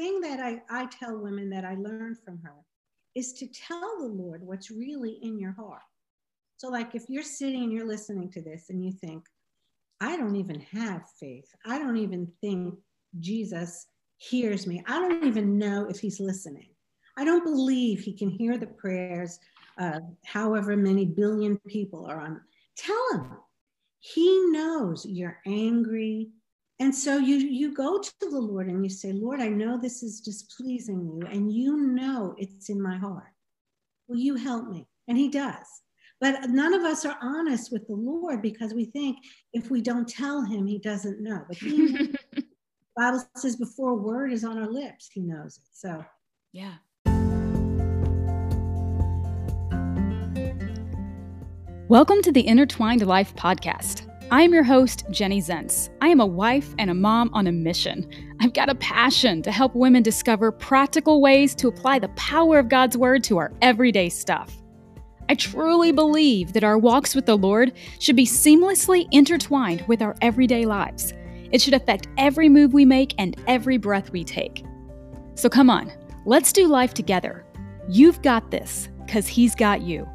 thing that I, I tell women that I learned from her is to tell the Lord what's really in your heart. So, like if you're sitting and you're listening to this and you think, I don't even have faith, I don't even think Jesus hears me, I don't even know if he's listening. I don't believe he can hear the prayers of however many billion people are on. Tell him. He knows you're angry, and so you you go to the Lord and you say, Lord, I know this is displeasing you, and you know it's in my heart. Will you help me? And he does. But none of us are honest with the Lord because we think if we don't tell him, he doesn't know. But he Bible says before a word is on our lips, he knows it. So yeah. Welcome to the Intertwined Life podcast. I am your host, Jenny Zentz. I am a wife and a mom on a mission. I've got a passion to help women discover practical ways to apply the power of God's Word to our everyday stuff. I truly believe that our walks with the Lord should be seamlessly intertwined with our everyday lives. It should affect every move we make and every breath we take. So come on, let's do life together. You've got this, because He's got you.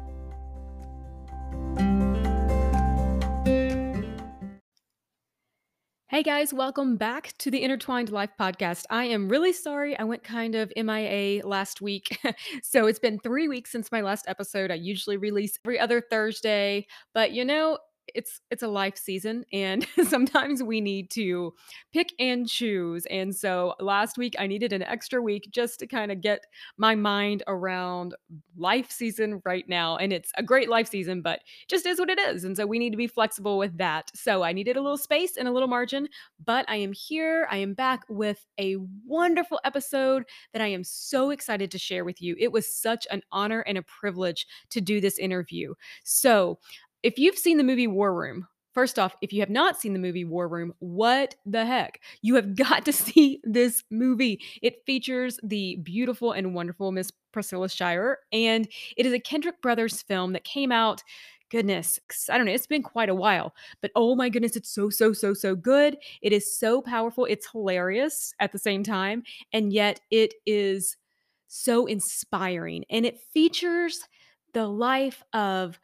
Hey guys, welcome back to the Intertwined Life podcast. I am really sorry I went kind of MIA last week. so it's been three weeks since my last episode. I usually release every other Thursday, but you know, it's it's a life season and sometimes we need to pick and choose and so last week i needed an extra week just to kind of get my mind around life season right now and it's a great life season but just is what it is and so we need to be flexible with that. So i needed a little space and a little margin but i am here i am back with a wonderful episode that i am so excited to share with you. It was such an honor and a privilege to do this interview. So if you've seen the movie War Room, First off, if you have not seen the movie War Room, what the heck? You have got to see this movie. It features the beautiful and wonderful Miss Priscilla Shirer, and it is a Kendrick Brothers film that came out. Goodness, I don't know. It's been quite a while, but oh my goodness, it's so, so, so, so good. It is so powerful. It's hilarious at the same time, and yet it is so inspiring. And it features the life of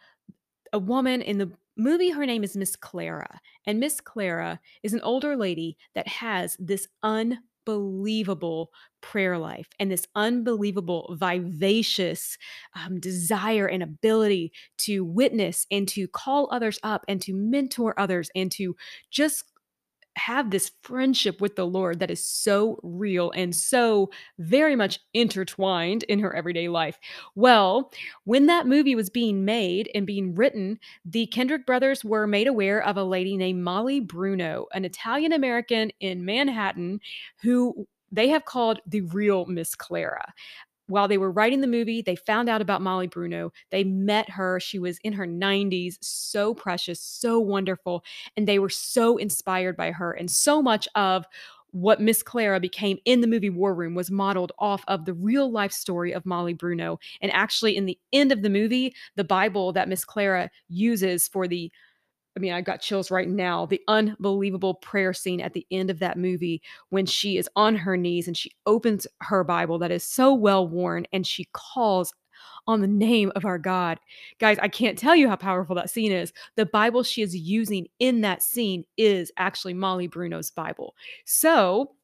a woman in the movie her name is miss clara and miss clara is an older lady that has this unbelievable prayer life and this unbelievable vivacious um, desire and ability to witness and to call others up and to mentor others and to just have this friendship with the Lord that is so real and so very much intertwined in her everyday life. Well, when that movie was being made and being written, the Kendrick brothers were made aware of a lady named Molly Bruno, an Italian American in Manhattan who they have called the real Miss Clara while they were writing the movie, they found out about Molly Bruno. They met her. She was in her 90s, so precious, so wonderful. And they were so inspired by her. And so much of what Miss Clara became in the movie War Room was modeled off of the real life story of Molly Bruno. And actually, in the end of the movie, the Bible that Miss Clara uses for the I mean, I got chills right now. The unbelievable prayer scene at the end of that movie when she is on her knees and she opens her Bible that is so well worn and she calls on the name of our God. Guys, I can't tell you how powerful that scene is. The Bible she is using in that scene is actually Molly Bruno's Bible. So,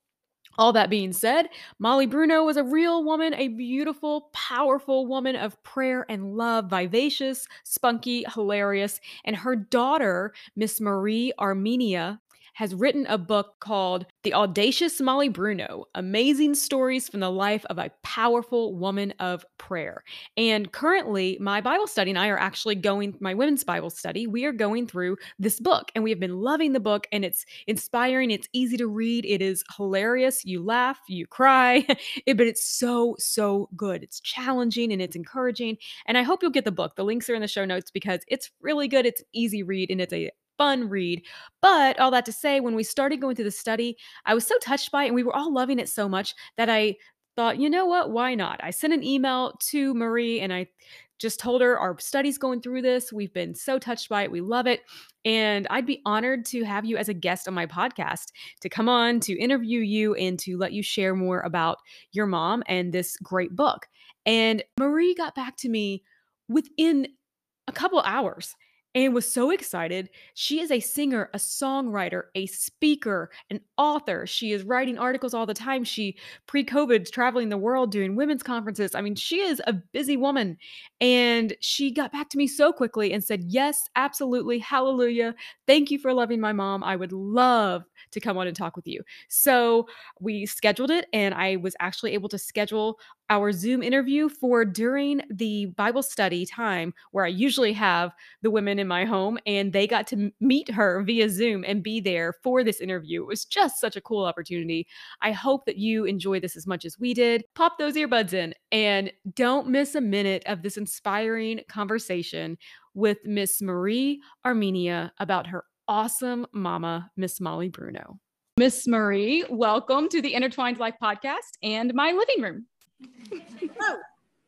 all that being said, Molly Bruno was a real woman, a beautiful, powerful woman of prayer and love, vivacious, spunky, hilarious. And her daughter, Miss Marie Armenia, has written a book called The Audacious Molly Bruno Amazing Stories from the Life of a Powerful Woman of Prayer. And currently, my Bible study and I are actually going, my women's Bible study, we are going through this book and we have been loving the book and it's inspiring. It's easy to read. It is hilarious. You laugh, you cry, but it's so, so good. It's challenging and it's encouraging. And I hope you'll get the book. The links are in the show notes because it's really good. It's easy read and it's a fun read. But all that to say, when we started going through the study, I was so touched by it and we were all loving it so much that I thought, you know what? Why not? I sent an email to Marie and I just told her our study's going through this. We've been so touched by it. We love it. And I'd be honored to have you as a guest on my podcast to come on to interview you and to let you share more about your mom and this great book. And Marie got back to me within a couple hours and was so excited. She is a singer, a songwriter, a speaker, an author. She is writing articles all the time. She pre COVID traveling the world doing women's conferences. I mean, she is a busy woman. And she got back to me so quickly and said, Yes, absolutely. Hallelujah. Thank you for loving my mom. I would love to come on and talk with you. So we scheduled it, and I was actually able to schedule our Zoom interview for during the Bible study time where I usually have the women in my home, and they got to meet her via Zoom and be there for this interview. It was just such a cool opportunity. I hope that you enjoy this as much as we did. Pop those earbuds in and don't miss a minute of this inspiring conversation with Miss Marie Armenia about her awesome mama, Miss Molly Bruno. Miss Marie, welcome to the Intertwined Life podcast and my living room. Hello.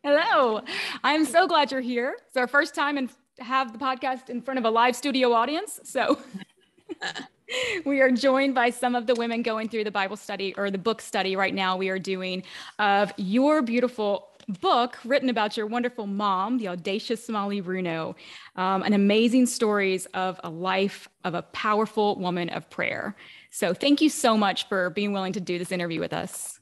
Hello. I'm so glad you're here. It's our first time and have the podcast in front of a live studio audience. So we are joined by some of the women going through the Bible study or the book study right now we are doing of your beautiful book written about your wonderful mom, the audacious Molly Bruno, um, and amazing stories of a life of a powerful woman of prayer. So thank you so much for being willing to do this interview with us.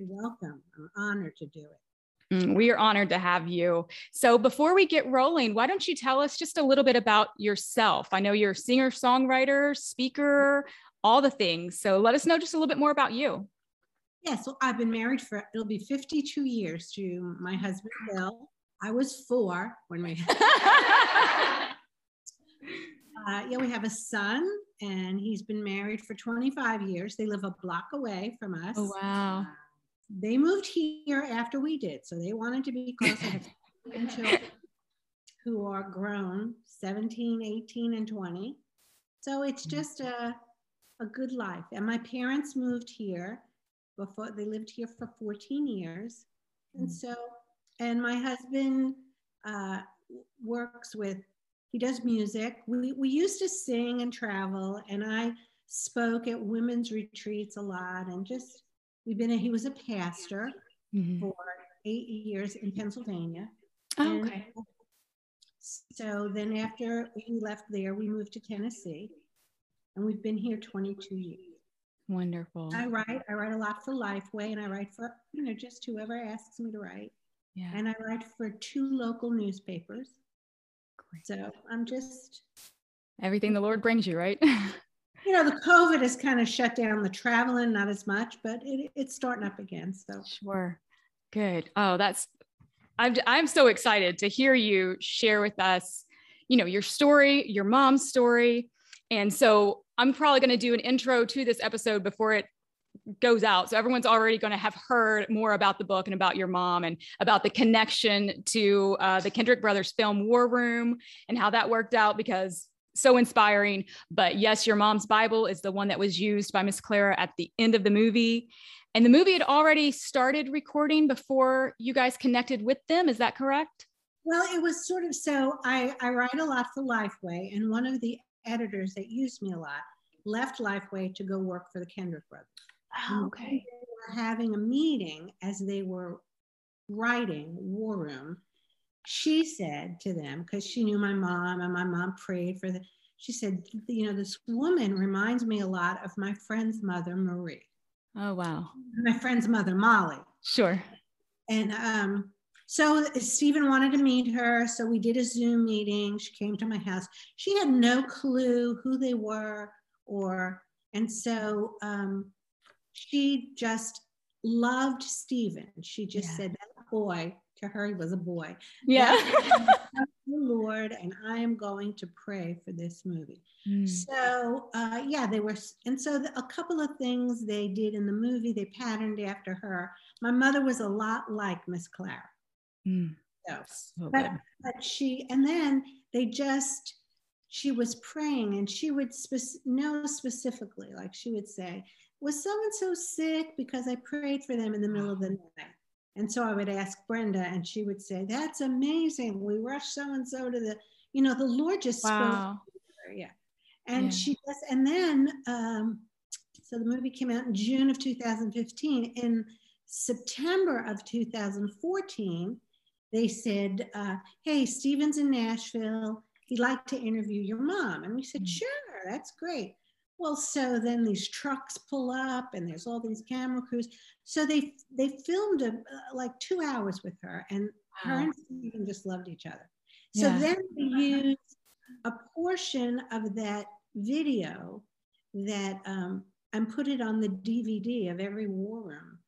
Welcome. I'm honored to do it. Mm, we are honored to have you. So, before we get rolling, why don't you tell us just a little bit about yourself? I know you're a singer, songwriter, speaker, all the things. So, let us know just a little bit more about you. Yeah, so I've been married for it'll be 52 years to my husband Bill. I was four when we. uh, yeah, we have a son, and he's been married for 25 years. They live a block away from us. Oh wow! Uh, they moved here after we did, so they wanted to be close. I have children who are grown, 17, 18, and 20. So it's mm. just a a good life. And my parents moved here before they lived here for 14 years. And mm. so, and my husband uh, works with, he does music. We, we used to sing and travel, and I spoke at women's retreats a lot. And just, we've been, a, he was a pastor mm-hmm. for eight years in Pennsylvania. Oh, okay. So then after we left there, we moved to Tennessee, and we've been here 22 years. Wonderful. I write. I write a lot for Lifeway, and I write for you know just whoever asks me to write. Yeah. And I write for two local newspapers. Great. So I'm just everything the Lord brings you, right? you know, the COVID has kind of shut down the traveling, not as much, but it, it's starting up again. So sure, good. Oh, that's I'm I'm so excited to hear you share with us, you know, your story, your mom's story, and so I'm probably going to do an intro to this episode before it goes out. So everyone's already going to have heard more about the book and about your mom and about the connection to uh, the Kendrick Brothers film War Room and how that worked out because so inspiring. But yes, your mom's Bible is the one that was used by Miss Clara at the end of the movie. And the movie had already started recording before you guys connected with them. Is that correct? Well, it was sort of so I, I write a lot for Lifeway, and one of the editors that used me a lot left Lifeway to go work for the Kendrick Brothers. Oh, okay. They were having a meeting as they were writing War Room. She said to them, because she knew my mom and my mom prayed for the, she said, you know, this woman reminds me a lot of my friend's mother, Marie. Oh, wow. My friend's mother, Molly. Sure. And um, so Stephen wanted to meet her. So we did a Zoom meeting. She came to my house. She had no clue who they were or, and so um, she just loved Stephen. She just yeah. said, that boy, to her, he was a boy. Yeah. the Lord, and I am going to pray for this movie. Mm. So, uh, yeah, they were, and so the, a couple of things they did in the movie, they patterned after her. My mother was a lot like Miss Clara. Mm. So, but, but she, and then they just, she was praying and she would spe- know specifically, like she would say, was so and so sick because I prayed for them in the middle of the night? And so I would ask Brenda, and she would say, That's amazing. We rushed so and so to the, you know, the Lord just wow. spoke. Yeah. And yeah. she does, and then, um, so the movie came out in June of 2015. In September of 2014, they said, uh, Hey, Stephen's in Nashville. He'd like to interview your mom. And we said, mm-hmm. Sure, that's great. Well, so then these trucks pull up and there's all these camera crews. So they they filmed a, uh, like two hours with her, and wow. her and Stephen just loved each other. So yeah. then they used a portion of that video that um, and put it on the DVD of every war room.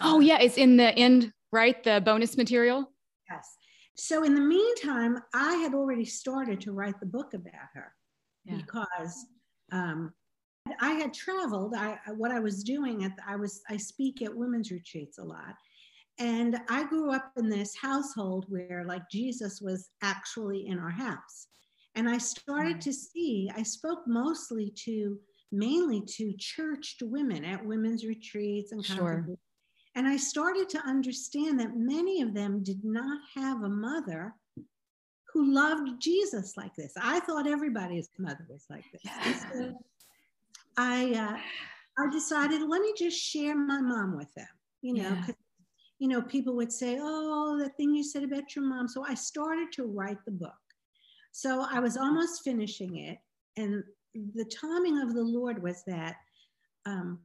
Oh yeah, it's in the end, right? The bonus material. Yes. So in the meantime, I had already started to write the book about her yeah. because um, I had traveled. I what I was doing at I was I speak at women's retreats a lot, and I grew up in this household where like Jesus was actually in our house, and I started to see. I spoke mostly to mainly to churched women at women's retreats and sure. And I started to understand that many of them did not have a mother who loved Jesus like this. I thought everybody's mother was like this. Yes. I uh, I decided let me just share my mom with them. You know, yeah. you know people would say, "Oh, the thing you said about your mom." So I started to write the book. So I was almost finishing it, and the timing of the Lord was that um,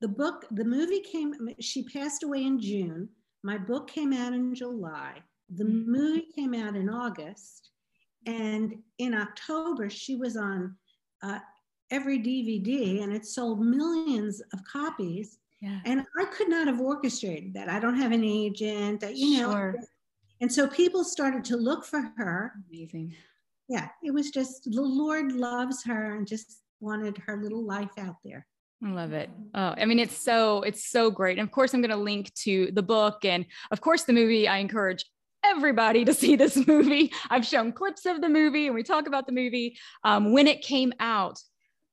the book, the movie came. She passed away in June. My book came out in July. The mm-hmm. movie came out in August, and in October she was on uh, every DVD and it sold millions of copies. Yeah. And I could not have orchestrated that. I don't have an agent, that, you know. Sure. And so people started to look for her. Amazing. Yeah, it was just the Lord loves her and just wanted her little life out there. I love it. Oh, I mean, it's so it's so great. And of course, I'm going to link to the book and of course the movie. I encourage everybody to see this movie. I've shown clips of the movie and we talk about the movie. Um, when it came out,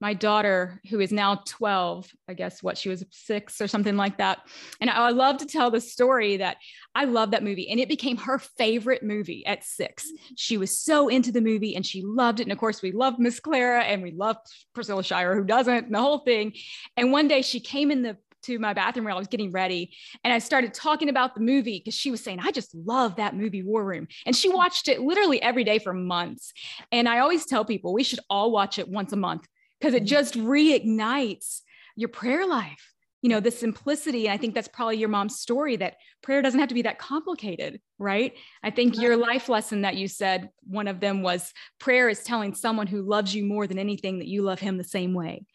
my daughter, who is now 12, I guess what she was six or something like that. And I, love to tell the story that I love that movie and it became her favorite movie at six. She was so into the movie and she loved it. And of course, we love Miss Clara and we love Priscilla Shirer, who doesn't, and the whole thing. And one day she came in the to my bathroom where I was getting ready. And I started talking about the movie because she was saying, I just love that movie, War Room. And she watched it literally every day for months. And I always tell people we should all watch it once a month because it mm-hmm. just reignites your prayer life you know the simplicity i think that's probably your mom's story that prayer doesn't have to be that complicated right? I think your life lesson that you said one of them was prayer is telling someone who loves you more than anything that you love him the same way.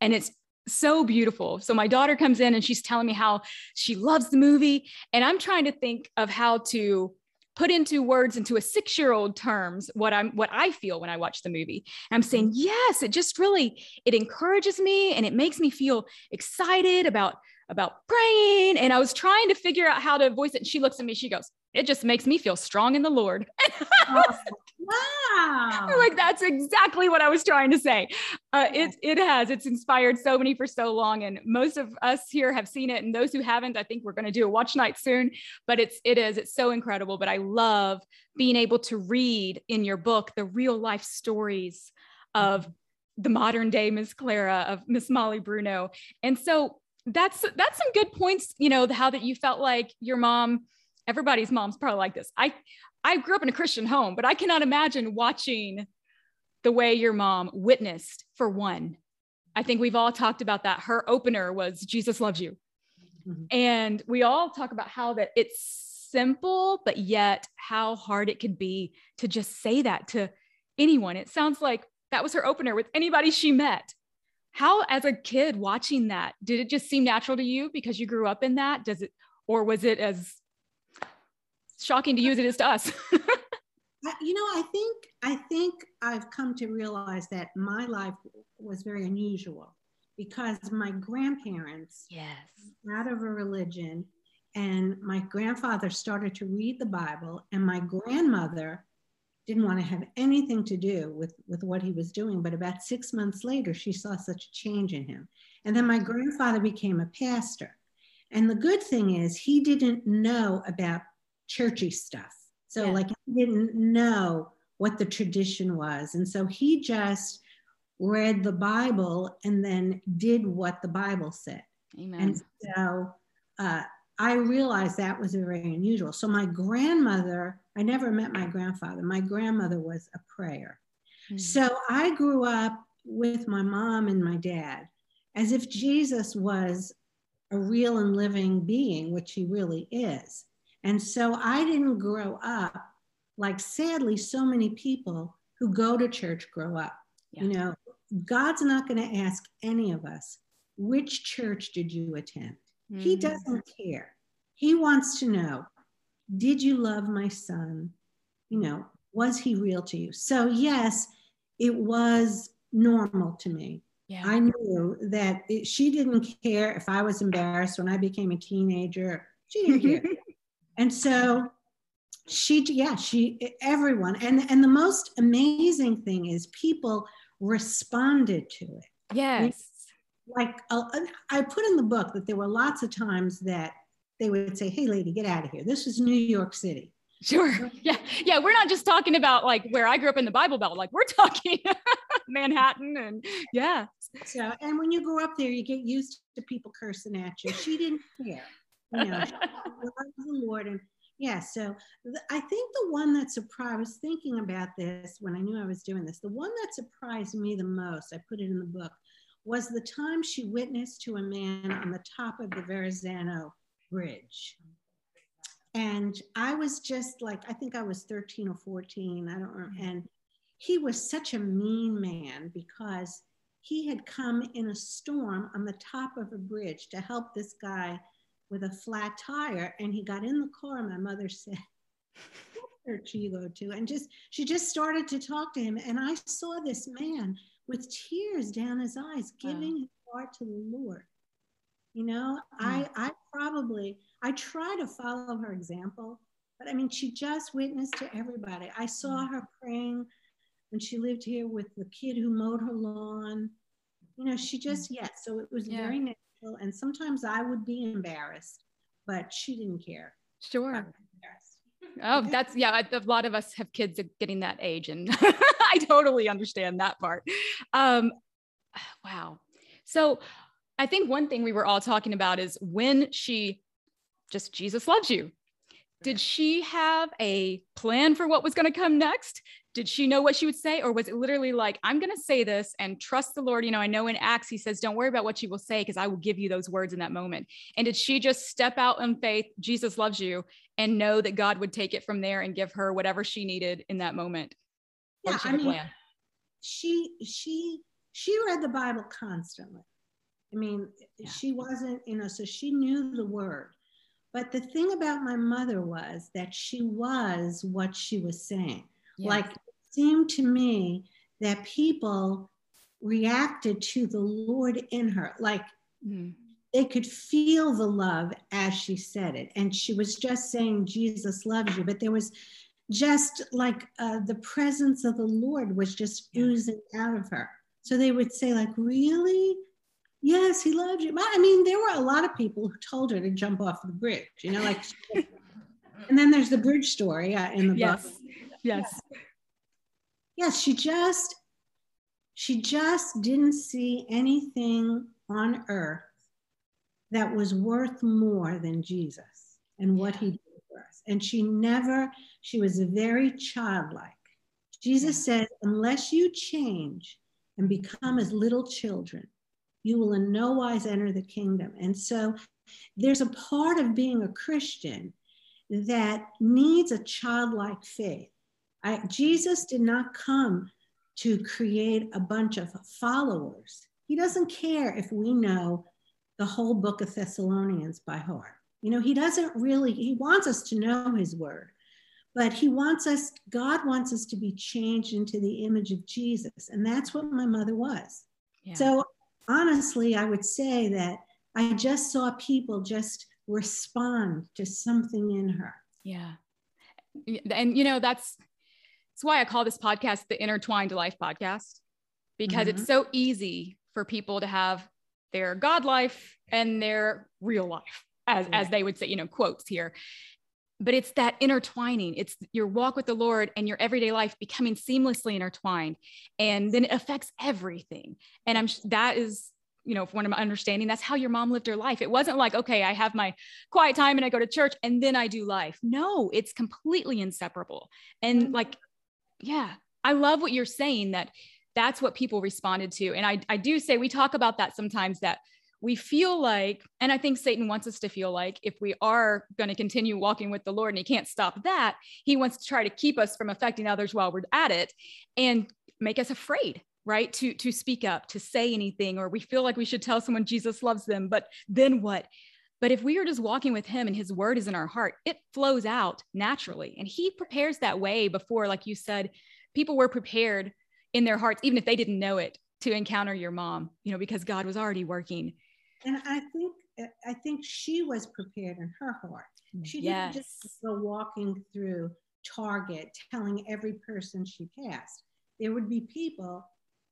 And it's so beautiful. So my daughter comes in and she's telling me how she loves the movie and i'm trying to think of how to put into words into a six year old terms what i'm what i feel when i watch the movie. And i'm saying mm-hmm. yes it just really it encourages me and it makes me feel excited about about praying. And i was trying to figure out how to voice it and she looks at me she goes it just makes me feel strong in the lord. Oh, wow. Like that's exactly what i was trying to say. Uh, it, it has it's inspired so many for so long and most of us here have seen it and those who haven't i think we're going to do a watch night soon but it's it is it's so incredible but i love being able to read in your book the real life stories of mm-hmm. the modern day miss clara of miss molly bruno and so that's that's some good points you know how that you felt like your mom everybody's mom's probably like this. I i grew up in a christian home but i cannot imagine watching the way your mom witnessed for one. I think we've all talked about that. Her opener was jesus loves you. Mm-hmm. and we all talk about how that it's simple but yet how hard it can be to just say that to anyone. It sounds like that was her opener with anybody she met. How as a kid watching that did it just seem natural to you because you grew up in that? Does it or was it as shocking to you as it is to us you know i think i think i've come to realize that my life was very unusual because my grandparents yes out of a religion and my grandfather started to read the bible and my grandmother didn't want to have anything to do with, with what he was doing. But about six months later, she saw such a change in him. And then my grandfather became a pastor. And the good thing is, he didn't know about churchy stuff. So, yeah. like, he didn't know what the tradition was. And so he just read the Bible and then did what the Bible said. Amen. And so uh, I realized that was very unusual. So my grandmother, I never met my grandfather. My grandmother was a prayer. Mm-hmm. So I grew up with my mom and my dad as if Jesus was a real and living being, which he really is. And so I didn't grow up like sadly so many people who go to church grow up. Yeah. You know, God's not going to ask any of us, which church did you attend? Mm-hmm. He doesn't care. He wants to know, did you love my son? You know, was he real to you? So, yes, it was normal to me. Yeah. I knew that it, she didn't care if I was embarrassed when I became a teenager. She didn't care. and so she, yeah, she, everyone. And, and the most amazing thing is people responded to it. Yes. Like uh, I put in the book that there were lots of times that they would say, Hey, lady, get out of here. This is New York City. Sure. Yeah. Yeah. We're not just talking about like where I grew up in the Bible Belt. Like we're talking Manhattan and yeah. So, and when you grow up there, you get used to people cursing at you. She didn't care. You know, the Lord. And yeah, so th- I think the one that surprised, I was thinking about this when I knew I was doing this. The one that surprised me the most, I put it in the book, was the time she witnessed to a man on the top of the Verrazano Bridge. And I was just like, I think I was 13 or 14, I don't remember. And he was such a mean man because he had come in a storm on the top of a bridge to help this guy with a flat tire and he got in the car my mother said what church you go to and just she just started to talk to him and i saw this man with tears down his eyes giving wow. his heart to the lord you know i i probably i try to follow her example but i mean she just witnessed to everybody i saw mm. her praying when she lived here with the kid who mowed her lawn you know she just yes so it was yeah. very and sometimes I would be embarrassed, but she didn't care. Sure. Oh, that's yeah. A lot of us have kids getting that age, and I totally understand that part. Um, wow. So, I think one thing we were all talking about is when she just Jesus loves you. Did she have a plan for what was going to come next? Did she know what she would say or was it literally like i'm going to say this and trust the lord. You know i know in acts he says don't worry about what she will say because i will give you those words in that moment. And did she just step out in faith jesus loves you and know that god would take it from there and give her whatever she needed in that moment? Yeah i mean she she she read the bible constantly. I mean yeah. she wasn't you know so she knew the word. But the thing about my mother was that she was what she was saying. Yes. like seemed to me that people reacted to the Lord in her. Like mm. they could feel the love as she said it. And she was just saying, Jesus loves you. But there was just like uh, the presence of the Lord was just oozing out of her. So they would say, like, really? Yes, he loves you. I mean, there were a lot of people who told her to jump off the bridge, you know, like, and then there's the bridge story uh, in the yes. book. Yes yes, she just she just didn't see anything on earth that was worth more than Jesus and what he did for us. And she never, she was very childlike. Jesus said, unless you change and become as little children, you will in no wise enter the kingdom. And so there's a part of being a Christian that needs a childlike faith. I, Jesus did not come to create a bunch of followers. He doesn't care if we know the whole book of Thessalonians by heart. You know, he doesn't really, he wants us to know his word, but he wants us, God wants us to be changed into the image of Jesus. And that's what my mother was. Yeah. So honestly, I would say that I just saw people just respond to something in her. Yeah. And, you know, that's, that's why I call this podcast the Intertwined Life Podcast, because mm-hmm. it's so easy for people to have their God life and their real life. as as they would say, you know, quotes here. But it's that intertwining. It's your walk with the Lord and your everyday life becoming seamlessly intertwined, and then it affects everything. And I'm that is you know, from what I'm understanding, that's how your mom lived her life. It wasn't like, okay, I have my quiet time and I go to church and then I do life. No, it's completely inseparable. And mm-hmm. like, yeah, I love what you're saying that that's what people responded to. And I, I do say we talk about that sometimes that we feel like, and I think Satan wants us to feel like if we are going to continue walking with the Lord and he can't stop that, he wants to try to keep us from affecting others while we're at it and make us afraid right? To to speak up to say anything or we feel like we should tell someone jesus loves them but then what but if we are just walking with him and his word is in our heart it flows out naturally and he prepares that way before like you said people were prepared in their hearts even if they didn't know it to encounter your mom you know because god was already working and i think i think she was prepared in her heart she yes. didn't just go walking through target telling every person she passed there would be people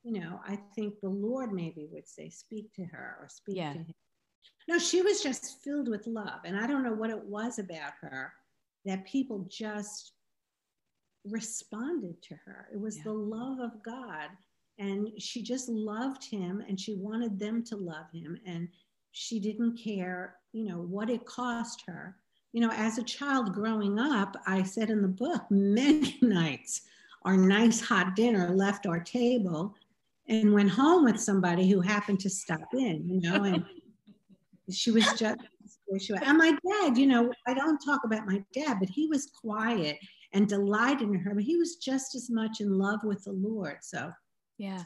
you know, I think the Lord maybe would say, speak to her or speak yeah. to him. No, she was just filled with love. And I don't know what it was about her that people just responded to her. It was yeah. the love of God. And she just loved him and she wanted them to love him. And she didn't care, you know, what it cost her. You know, as a child growing up, I said in the book, many nights our nice hot dinner left our table and went home with somebody who happened to stop in, you know, and she was just. And my dad, you know, I don't talk about my dad, but he was quiet and delighted in her, but he was just as much in love with the Lord. So yeah.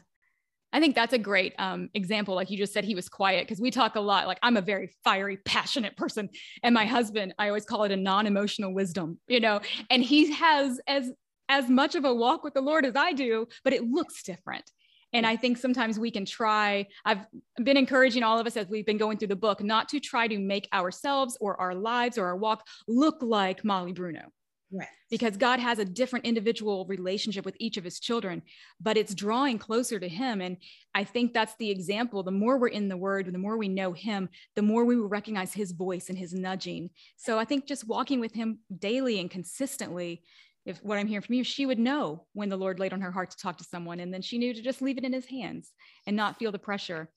I think that's a great um, example. Like you just said, he was quiet because we talk a lot. Like I'm a very fiery, passionate person, and my husband, I always call it a non-emotional wisdom, you know. And he has as as much of a walk with the Lord as I do, but it looks different. And hmm. I think sometimes we can try, I've been encouraging all of us as we've been going through the book, not to try to make ourselves or our lives or our walk look like Molly Bruno. Right. Because God has a different individual relationship with each of his children, but it's drawing closer to him. And I think that's the example. The more we're in the word, the more we know him, the more we will recognize his voice and his nudging. So I think just walking with him daily and consistently if what I'm hearing from you, she would know when the Lord laid on her heart to talk to someone, and then she knew to just leave it in his hands and not feel the pressure.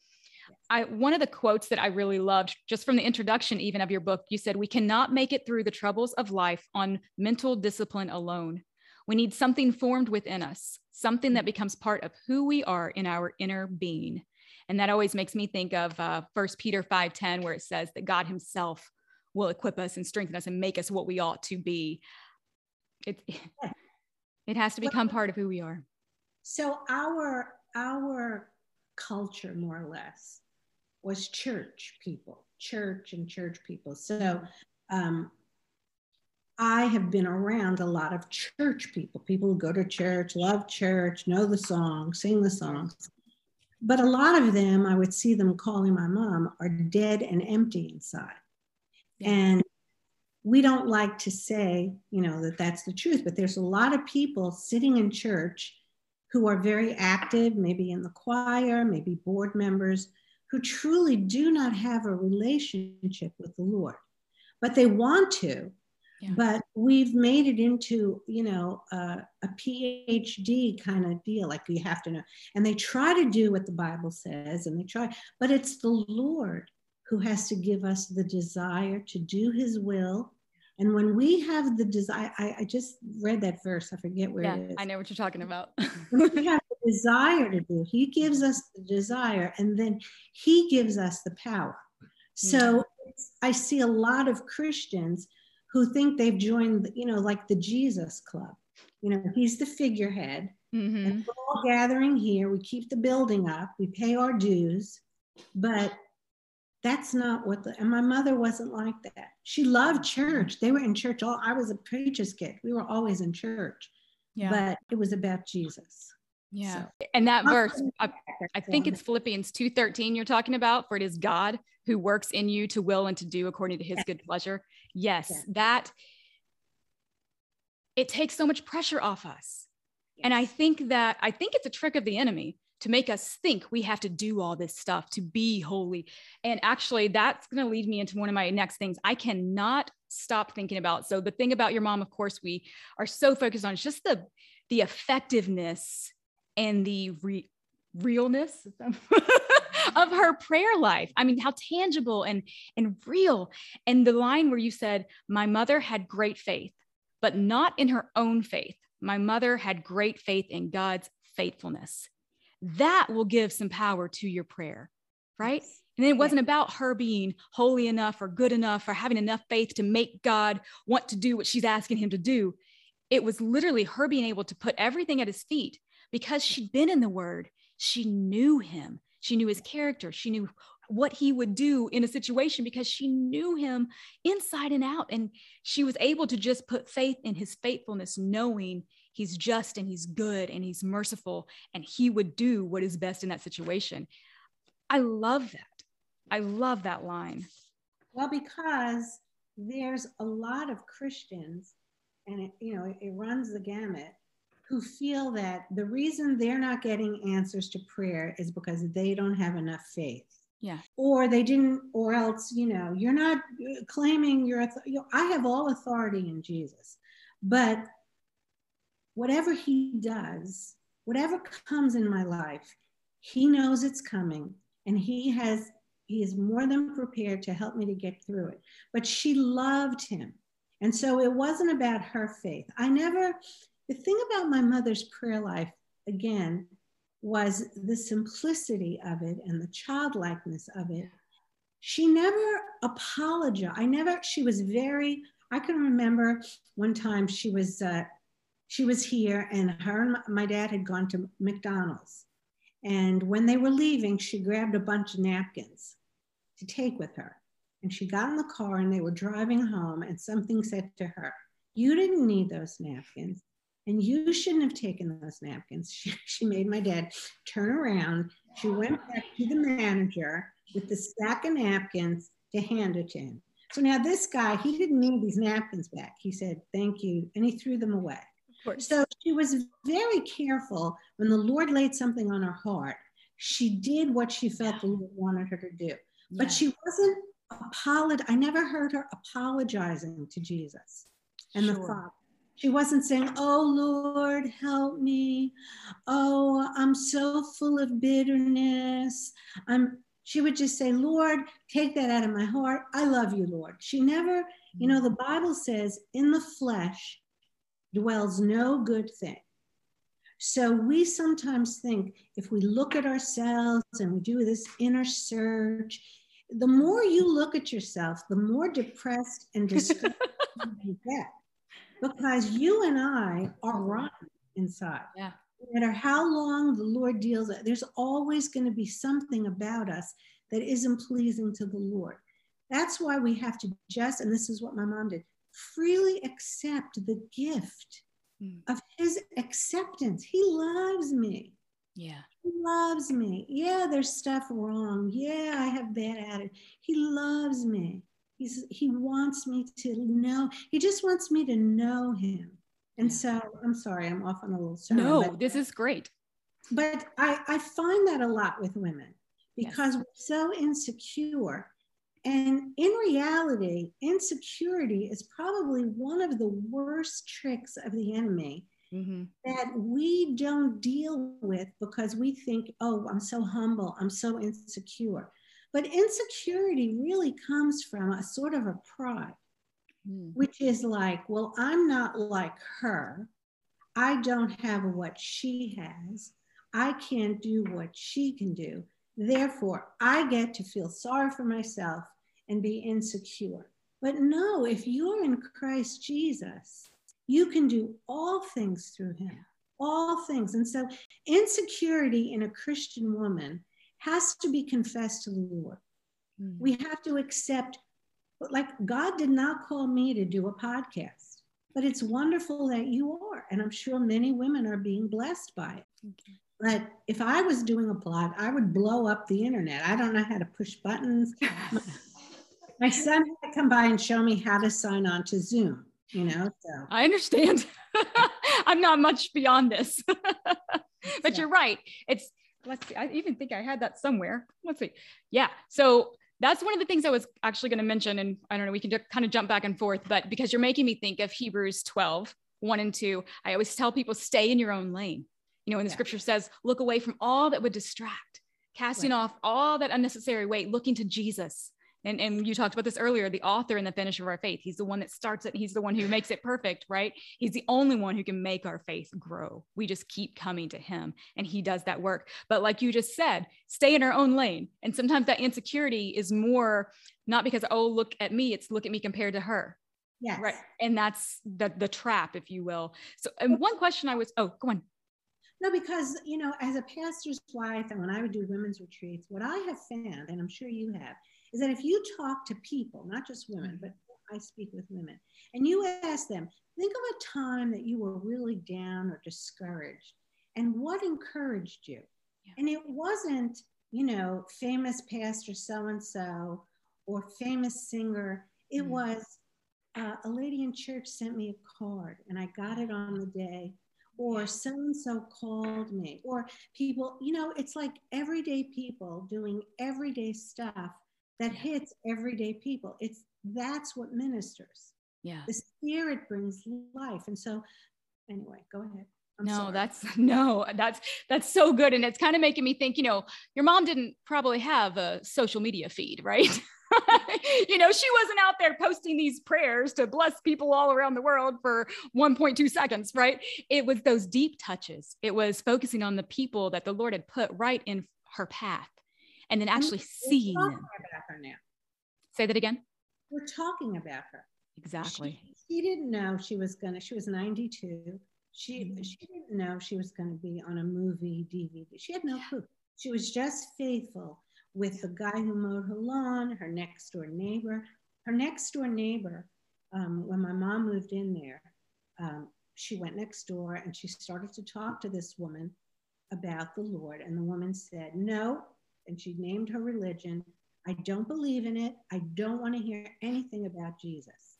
I, one of the quotes that I really loved, just from the introduction, even of your book, you said, We cannot make it through the troubles of life on mental discipline alone. We need something formed within us, something that becomes part of who we are in our inner being. And that always makes me think of uh, 1 Peter 5:10, where it says that God Himself will equip us and strengthen us and make us what we ought to be. It it has to become part of who we are. So our our culture, more or less, was church people, church and church people. So um, I have been around a lot of church people, people who go to church, love church, know the songs, sing the songs. But a lot of them, I would see them calling my mom, are dead and empty inside. And we don't like to say, you know, that that's the truth, but there's a lot of people sitting in church who are very active, maybe in the choir, maybe board members, who truly do not have a relationship with the Lord, but they want to. Yeah. But we've made it into, you know, uh, a PhD kind of deal. Like you have to know, and they try to do what the Bible says, and they try, but it's the Lord who has to give us the desire to do his will. And when we have the desire, I, I just read that verse, I forget where yeah, it is. I know what you're talking about. we have the desire to do, he gives us the desire, and then he gives us the power. So mm-hmm. I see a lot of Christians who think they've joined, you know, like the Jesus Club. You know, he's the figurehead. Mm-hmm. And we're all gathering here. We keep the building up. We pay our dues, but that's not what the and my mother wasn't like that. She loved church. They were in church all i was a preacher's kid. We were always in church. Yeah. but it was about jesus. Yeah. So, and that verse I, I think it's philippians 2.13 you're talking about for it is god who works in you to will and to do according to his yes. good pleasure. Yes, yes, that it takes so much pressure off us. Yes. and i think that i think it's a trick of the enemy to make us think we have to do all this stuff to be holy. And actually, that's going to lead me into one of my next things. I cannot stop thinking about. So the thing about your mom, of course, we are so focused on is just the the effectiveness and the re- realness of her prayer life. I mean, how tangible and and real. And the line where you said, "My mother had great faith, but not in her own faith. My mother had great faith in God's faithfulness." That will give some power to your prayer, right? And it wasn't about her being holy enough or good enough or having enough faith to make God want to do what she's asking him to do. It was literally her being able to put everything at his feet because she'd been in the word. She knew him. She knew his character. She knew what he would do in a situation because she knew him inside and out. And she was able to just put faith in his faithfulness, knowing he's just and he's good and he's merciful and he would do what is best in that situation. I love that. I love that line. Well, because there's a lot of Christians, and it, you know, it, it runs the gamut, who feel that the reason they're not getting answers to prayer is because they don't have enough faith. Yeah. Or they didn't, or else, you know, you're not uh, claiming your, you know, I have all authority in Jesus, but whatever he does, whatever comes in my life, he knows it's coming and he has he is more than prepared to help me to get through it. But she loved him. And so it wasn't about her faith. I never, the thing about my mother's prayer life, again, was the simplicity of it and the childlikeness of it. She never apologized. I never, she was very, I can remember one time she was, uh, she was here and her and my dad had gone to McDonald's. And when they were leaving, she grabbed a bunch of napkins to take with her. And she got in the car and they were driving home, and something said to her, You didn't need those napkins, and you shouldn't have taken those napkins. She, she made my dad turn around. She went back to the manager with the stack of napkins to hand it to him. So now this guy, he didn't need these napkins back. He said, Thank you. And he threw them away. So she was very careful when the Lord laid something on her heart. She did what she felt the Lord wanted her to do but she wasn't apologizing. I never heard her apologizing to Jesus and sure. the Father. She wasn't saying, Oh Lord, help me. Oh, I'm so full of bitterness. I'm she would just say, Lord, take that out of my heart. I love you, Lord. She never, you know, mm-hmm. the Bible says, in the flesh dwells no good thing. So we sometimes think if we look at ourselves and we do this inner search the more you look at yourself, the more depressed and discouraged you get because you and I are rotten inside. Yeah. No matter how long the Lord deals, there's always going to be something about us that isn't pleasing to the Lord. That's why we have to just, and this is what my mom did, freely accept the gift mm. of his acceptance. He loves me. Yeah. He loves me. Yeah, there's stuff wrong. Yeah, I have bad attitude. He loves me. He's he wants me to know. He just wants me to know him. And so I'm sorry, I'm off on a little sermon. No, but, this is great. But I, I find that a lot with women because yes. we're so insecure. And in reality, insecurity is probably one of the worst tricks of the enemy mm-hmm. that we don't deal with because we think, oh, I'm so humble, I'm so insecure. But insecurity really comes from a sort of a pride, mm. which is like, well, I'm not like her. I don't have what she has. I can't do what she can do. Therefore, I get to feel sorry for myself and be insecure. But no, if you're in Christ Jesus, you can do all things through him, all things. And so, insecurity in a Christian woman has to be confessed to the Lord. Mm. We have to accept, like, God did not call me to do a podcast, but it's wonderful that you are. And I'm sure many women are being blessed by it. Okay. But if I was doing a blog, I would blow up the internet. I don't know how to push buttons. My son had to come by and show me how to sign on to Zoom you know so i understand i'm not much beyond this but you're right it's let's see. I even think I had that somewhere. Let's see. Yeah. So that's one of the things I was actually going to mention. And I don't know, we can just kind of jump back and forth, but because you're making me think of Hebrews 12, 1 and 2, I always tell people stay in your own lane. You know, when the yeah. scripture says, look away from all that would distract, casting right. off all that unnecessary weight, looking to Jesus. And, and you talked about this earlier the author and the finisher of our faith. He's the one that starts it. He's the one who makes it perfect, right? He's the only one who can make our faith grow. We just keep coming to him and he does that work. But like you just said, stay in our own lane. And sometimes that insecurity is more not because, oh, look at me, it's look at me compared to her. Yes. Right. And that's the, the trap, if you will. So, and one question I was, oh, go on. No, because, you know, as a pastor's wife, and when I would do women's retreats, what I have found, and I'm sure you have, is that if you talk to people, not just women, but I speak with women, and you ask them, think of a time that you were really down or discouraged, and what encouraged you? Yeah. And it wasn't, you know, famous pastor so and so or famous singer. It mm was uh, a lady in church sent me a card and I got it on the day, or so and so called me, or people, you know, it's like everyday people doing everyday stuff that hits everyday people. It's that's what ministers. Yeah. The spirit brings life. And so anyway, go ahead. I'm no, sorry. that's no, that's that's so good. And it's kind of making me think, you know, your mom didn't probably have a social media feed, right? you know, she wasn't out there posting these prayers to bless people all around the world for 1.2 seconds, right? It was those deep touches. It was focusing on the people that the Lord had put right in her path and then actually we're seeing them. About her now. Say that again. We're talking about her. Exactly. She, she didn't know she was gonna. She was 92. She mm-hmm. she didn't know she was gonna be on a movie DVD. She had no clue. She was just faithful with the guy who mowed her lawn, her next door neighbor. Her next door neighbor, um, when my mom moved in there, um, she went next door and she started to talk to this woman about the Lord. And the woman said, No, and she named her religion. I don't believe in it. I don't want to hear anything about Jesus.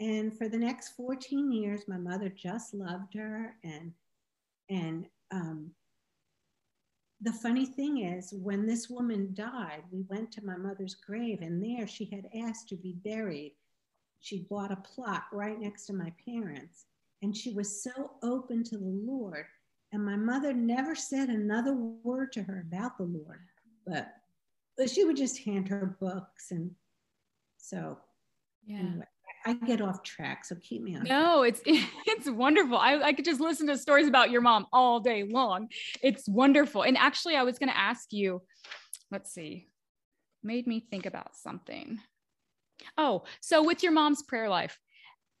And for the next 14 years, my mother just loved her. And, and um, the funny thing is, when this woman died, we went to my mother's grave, and there she had asked to be buried. She bought a plot right next to my parents, and she was so open to the Lord. And my mother never said another word to her about the Lord but she would just hand her books and so yeah anyway, I get off track, so keep me on. No, track. it's it's wonderful. I, I could just listen to stories about your mom all day long. It's wonderful. And actually, I was going to ask you. Let's see, made me think about something. Oh, so with your mom's prayer life,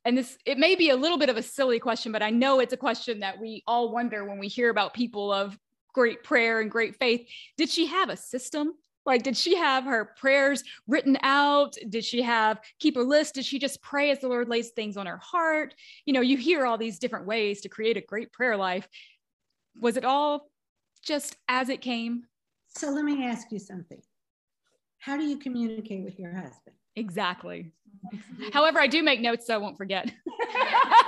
and this it may be a little bit of a silly question, but I know it's a question that we all wonder when we hear about people of great prayer and great faith. Did she have a system? Like, did she have her prayers written out? Did she have keep a list? Did she just pray as the Lord lays things on her heart? You know, you hear all these different ways to create a great prayer life. Was it all just as it came? So let me ask you something. How do you communicate with your husband? Exactly. However, I do make notes so I won't forget.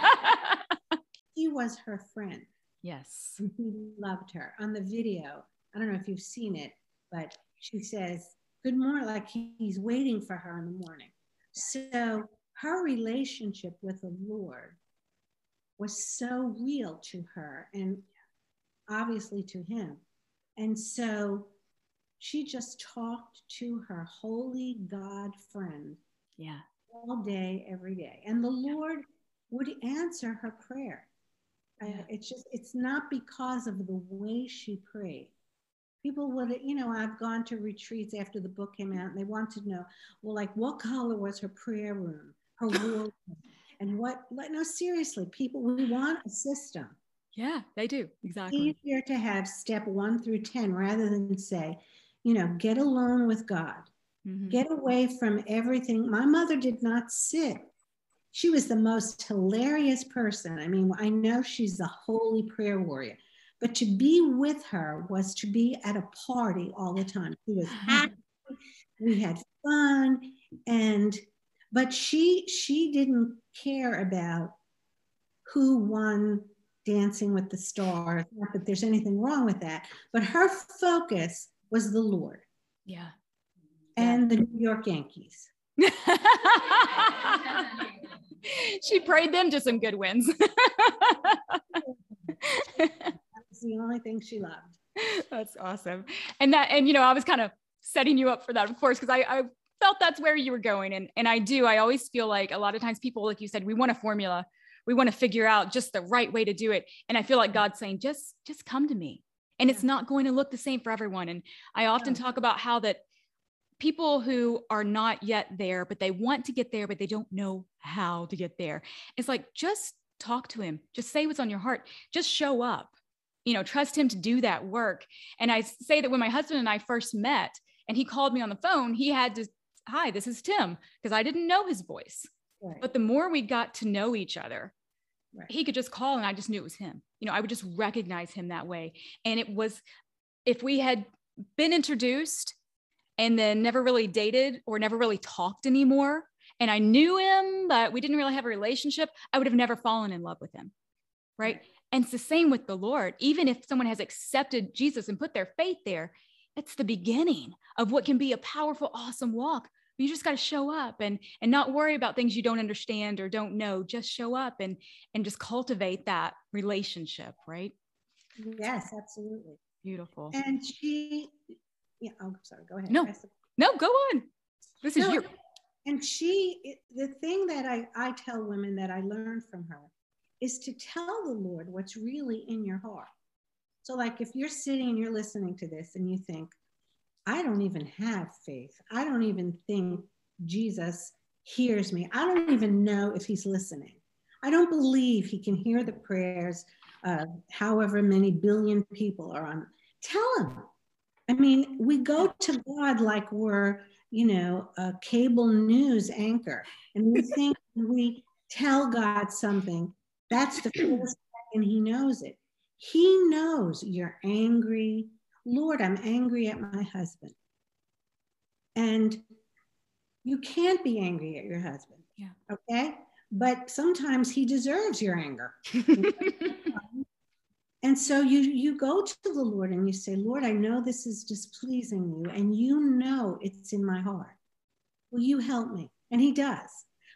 he was her friend. Yes. And he loved her. On the video, I don't know if you've seen it, but she says, Good morning, like he's waiting for her in the morning. So her relationship with the Lord was so real to her and obviously to him. And so she just talked to her holy God friend. Yeah. All day, every day. And the Lord would answer her prayer. Uh, it's just, it's not because of the way she prayed. People would, you know, I've gone to retreats after the book came out and they want to know, well, like what color was her prayer room, her room, and what, like, no, seriously, people, we want a system. Yeah, they do. Exactly. It's easier to have step one through 10 rather than say, you know, get alone with God, mm-hmm. get away from everything. My mother did not sit she was the most hilarious person. I mean, I know she's a holy prayer warrior, but to be with her was to be at a party all the time. She was uh-huh. happy. We had fun, and but she she didn't care about who won dancing with the stars. Not that there's anything wrong with that, but her focus was the Lord. Yeah. And the New York Yankees. she prayed them to some good wins. That's the only thing she loved. That's awesome. And that, and you know, I was kind of setting you up for that, of course, because I, I felt that's where you were going. And, and I do, I always feel like a lot of times people, like you said, we want a formula. We want to figure out just the right way to do it. And I feel like God's saying, just, just come to me. And it's not going to look the same for everyone. And I often talk about how that people who are not yet there, but they want to get there, but they don't know how to get there. It's like, just talk to him, just say what's on your heart, just show up, you know, trust him to do that work. And I say that when my husband and I first met and he called me on the phone, he had to, hi, this is Tim, because I didn't know his voice. Right. But the more we got to know each other, right. he could just call and I just knew it was him. You know, I would just recognize him that way. And it was, if we had been introduced and then never really dated or never really talked anymore. And I knew him, but we didn't really have a relationship. I would have never fallen in love with him. Right. And it's the same with the Lord. Even if someone has accepted Jesus and put their faith there, it's the beginning of what can be a powerful, awesome walk. You just got to show up and and not worry about things you don't understand or don't know. Just show up and and just cultivate that relationship, right? Yes, absolutely. Beautiful. And she yeah, oh, sorry, go ahead. No, no, go on. This is no, your. And she, the thing that I, I tell women that I learned from her is to tell the Lord what's really in your heart. So, like if you're sitting and you're listening to this and you think, I don't even have faith, I don't even think Jesus hears me, I don't even know if he's listening. I don't believe he can hear the prayers of however many billion people are on. Tell him, I mean, we go to God like we're, you know, a cable news anchor, and we think we tell God something. That's the first and He knows it. He knows you're angry. Lord, I'm angry at my husband. And you can't be angry at your husband. Yeah. Okay. But sometimes he deserves your anger. And so you you go to the Lord and you say, Lord, I know this is displeasing you, and you know it's in my heart. Will you help me? And he does.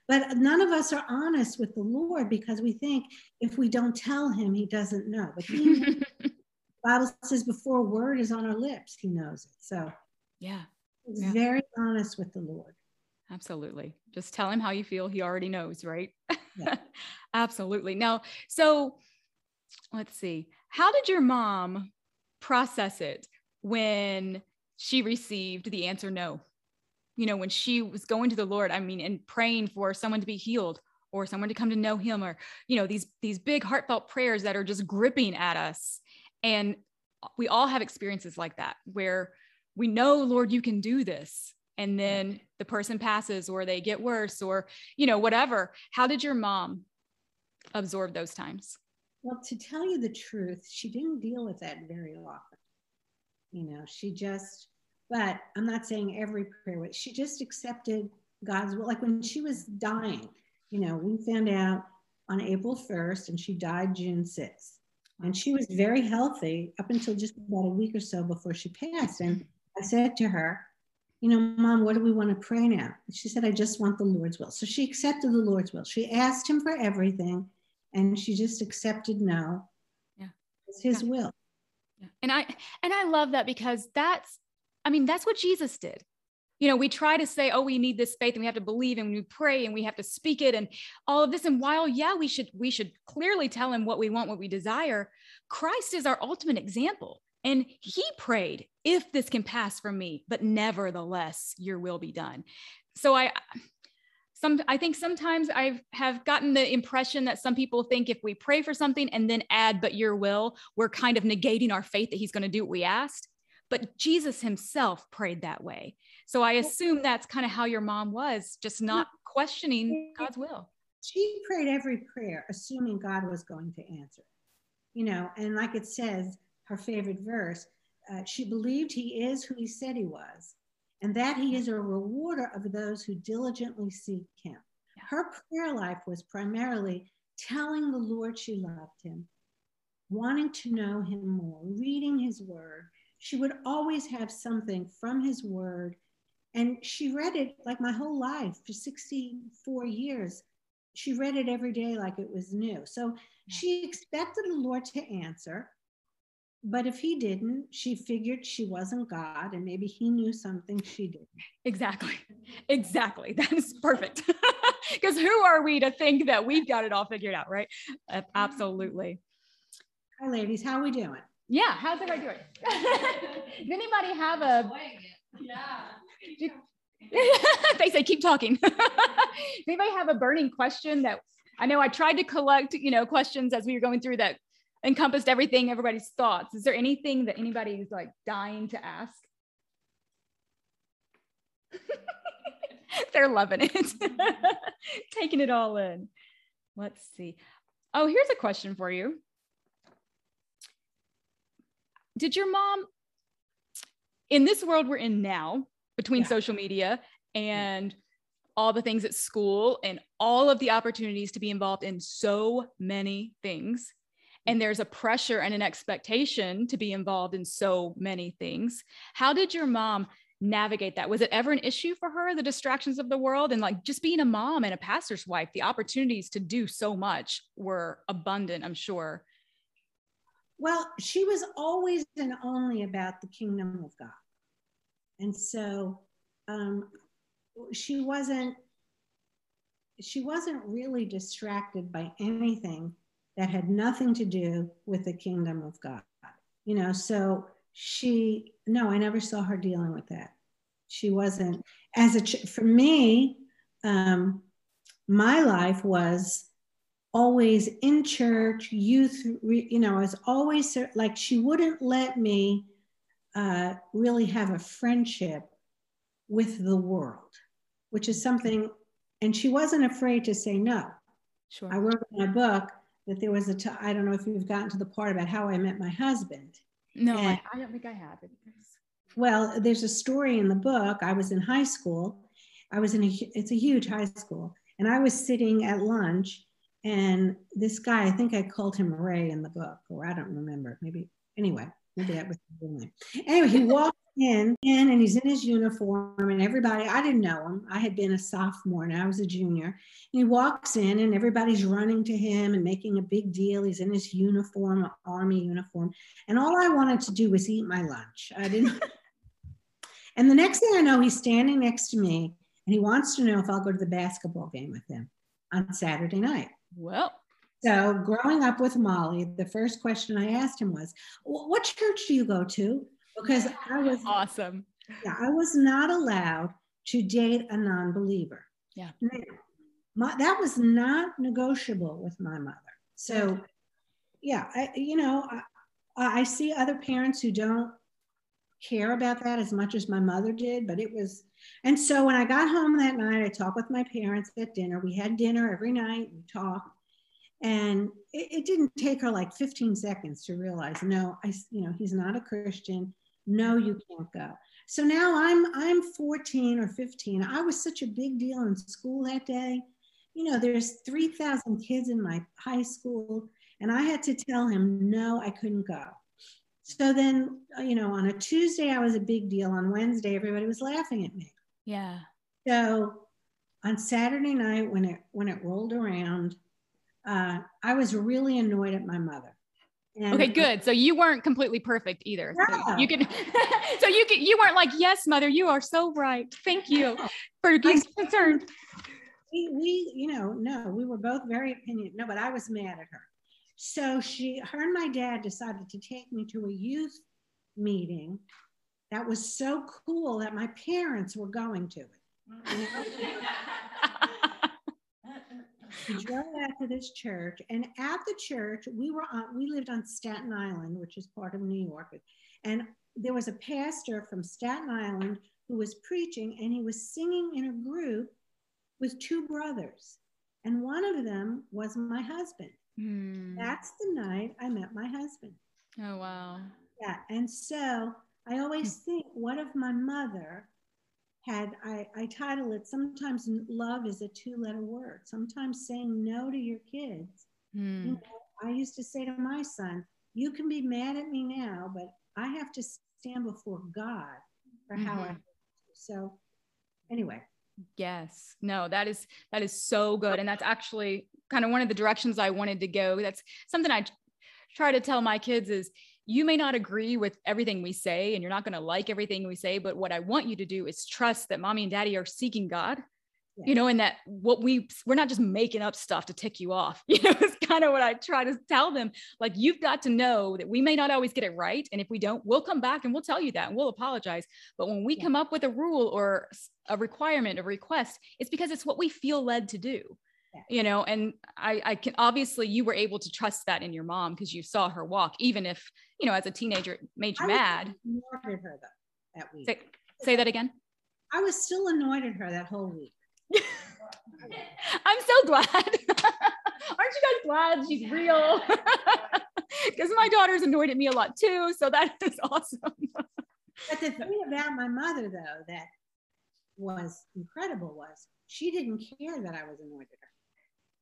But none of us are honest with the Lord because we think if we don't tell him, he doesn't know. But he Bible says before word is on our lips, he knows it. So yeah. Yeah. very honest with the Lord. Absolutely. Just tell him how you feel. He already knows, right? Yeah. Absolutely. Now, so let's see. How did your mom process it when she received the answer no? You know, when she was going to the Lord, I mean, and praying for someone to be healed or someone to come to know him or you know these these big heartfelt prayers that are just gripping at us. And we all have experiences like that where we know lord you can do this. And then the person passes or they get worse or you know whatever. How did your mom absorb those times well, to tell you the truth, she didn't deal with that very often. You know, she just, but I'm not saying every prayer, she just accepted God's will. Like when she was dying, you know, we found out on April 1st and she died June 6th. And she was very healthy up until just about a week or so before she passed. And I said to her, you know, mom, what do we want to pray now? And she said, I just want the Lord's will. So she accepted the Lord's will. She asked him for everything and she just accepted no. Yeah. It's his yeah. will. Yeah. and i and i love that because that's i mean that's what jesus did. You know we try to say oh we need this faith and we have to believe and we pray and we have to speak it and all of this. And while yeah we should we should clearly tell him what we want what we desire christ is our ultimate example. And he prayed if this can pass from me but nevertheless your will be done. So i some i think sometimes i have have gotten the impression that some people think if we pray for something and then add but your will we're kind of negating our faith that he's going to do what we asked. But jesus himself prayed that way. So i assume that's kind of how your mom was just not questioning god's will. She prayed every prayer assuming god was going to answer. You know and like it says her favorite verse uh, she believed he is who he said he was and that he is a rewarder of those who diligently seek him. Her prayer life was primarily telling the Lord she loved him, wanting to know him more, reading his word. She would always have something from his word. And she read it like my whole life for 64 years. She read it every day like it was new. So she expected the Lord to answer. But if he didn't, she figured she wasn't God and maybe he knew something she didn't. Exactly. Exactly. That is perfect. Because who are we to think that we've got it all figured out, right? Uh, absolutely. Hi, ladies. How we doing? Yeah. How's everybody doing? Does anybody have a. Yeah. they say keep talking. Does anybody have a burning question that I know I tried to collect, you know, questions as we were going through that encompassed everything, everybody's thoughts. Is there anything that anybody is like dying to ask? They're loving it, taking it all in. Let's see. Oh, here's a question for you. Did your mom, in this world we're in now, between yeah. social media and all the things at school and all of the opportunities to be involved in so many things, and there's a pressure and an expectation to be involved in so many things. How did your mom navigate that? Was it ever an issue for her, the distractions of the world? And like just being a mom and a pastor's wife, the opportunities to do so much were abundant, I'm sure. Well, she was always and only about the kingdom of God. And so um, she wasn't she wasn't really distracted by anything that had nothing to do with the kingdom of God. You know, so she, no, I never saw her dealing with that. She wasn't, as a, for me, um, my life was always in church, youth, you know, I was always like, she wouldn't let me uh, really have a friendship with the world, which is something, and she wasn't afraid to say no. Sure. I wrote in my book, that there was a. T- I don't know if you've gotten to the part about how I met my husband. No, and, I, I, don't think I have. Well, there's a story in the book. I was in high school. I was in a. It's a huge high school, and I was sitting at lunch, and this guy. I think I called him Ray in the book, or I don't remember. Maybe anyway. Maybe that was the name. Anyway, he walked in, in and he's in his uniform and everybody i didn't know him. I had been a sophomore and i was a junior. And he walks in and everybody's running to him and making a big deal. He's in his uniform army uniform. And all i wanted to do was eat my lunch. I didn't and the next thing i know he's standing next to me and he wants to know if i'll go to the basketball game with him on saturday night. Well. So growing up with molly the first question i asked him was what church do you go to because I was awesome. Yeah, I was not allowed to date a non-believer. Yeah. Now, my, that was not negotiable with my mother. So, yeah, I, you know, I, I see other parents who don't care about that as much as my mother did, but it was. And so when I got home that night, I talked with my parents at dinner. We had dinner every night. We talked, and it, it didn't take her like 15 seconds to realize, no, I, you know, he's not a Christian no you can't go. So now i'm i'm 14 or 15 i was such a big deal in school that day. You know there's 3000 kids in my high school and i had to tell him no i couldn't go. So then uh, you know on a tuesday i was a big deal. On wednesday everybody was laughing at me. Yeah. So on saturday night when it when it rolled around uh, i was really annoyed at my mother and okay, good. So you weren't completely perfect either. Yeah. So you can, so you can, you weren't like, yes, mother, you are so right. Thank you for being concerned. We, we, you know, no, we were both very opinion. No, but I was mad at her. So she, her and my dad decided to take me to a youth meeting that was so cool that my parents were going to it. You know? We drove out to this church, and at the church, we were on, we lived on Staten Island, which is part of New York, and there was a pastor from Staten Island who was preaching, and he was singing in a group with two brothers, and one of them was my husband. Mm. That's the night I met my husband. Oh wow! Yeah, and so I always hmm. think, what if my mother had I, I title it sometimes love is a two letter word sometimes saying no to your kids mm. you know, i used to say to my son you can be mad at me now, but I have to stand before God for how Mm-hmm. I. So, anyway, Yes. No, that is that is so good. And that's actually kind of one of the directions I wanted to go. That's something i try to tell my kids is you may not agree with everything we say and you're not going to like everything we say, but what I want you to do is trust that mommy and daddy are seeking God. Yeah. You know, and that what we we're not just making up stuff to tick you off. You know, it's kind of what I try to tell them. Like you've got to know that we may not always get it right. And if we don't, we'll come back and we'll tell you that and we'll apologize. But when we Yeah. come up with a rule or a requirement, a request, it's because it's what we feel led to do. Yeah. You know, and I, I can obviously you were able to trust that in your mom because you saw her walk, even if you know, as a teenager, it made you I mad. annoyed her though that week. Say, say that again. I was still annoyed at her that whole week. I'm so glad. Aren't you guys glad she's real? Because my daughter's annoyed at me a lot too. So that is awesome. But the thing about my mother, though, that was incredible was she didn't care that I was annoyed at her.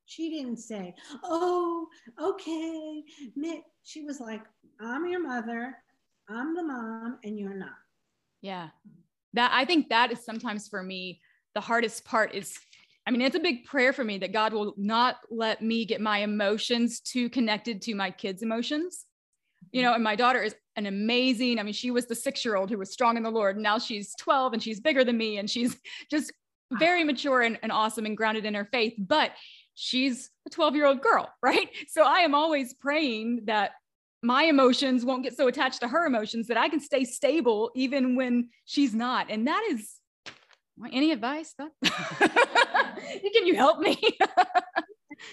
She didn't say, "Oh, okay." Mi-" She was like, "I'm your mother. I'm the mom, and you're not." Yeah. That I think that is sometimes for me the hardest part is I mean it's a big prayer for me that God will not let me get my emotions too connected to my kids' emotions. You know, and my daughter is an amazing, I mean she was the 6-year-old who was strong in the Lord. and Now she's 12 and she's bigger than me and she's just very mature and, and awesome and grounded in her faith, but she's a 12-year-old girl, right? So I am always praying that my emotions won't get so attached to her emotions that I can stay stable even when she's not. And that is any advice? Can you help me? I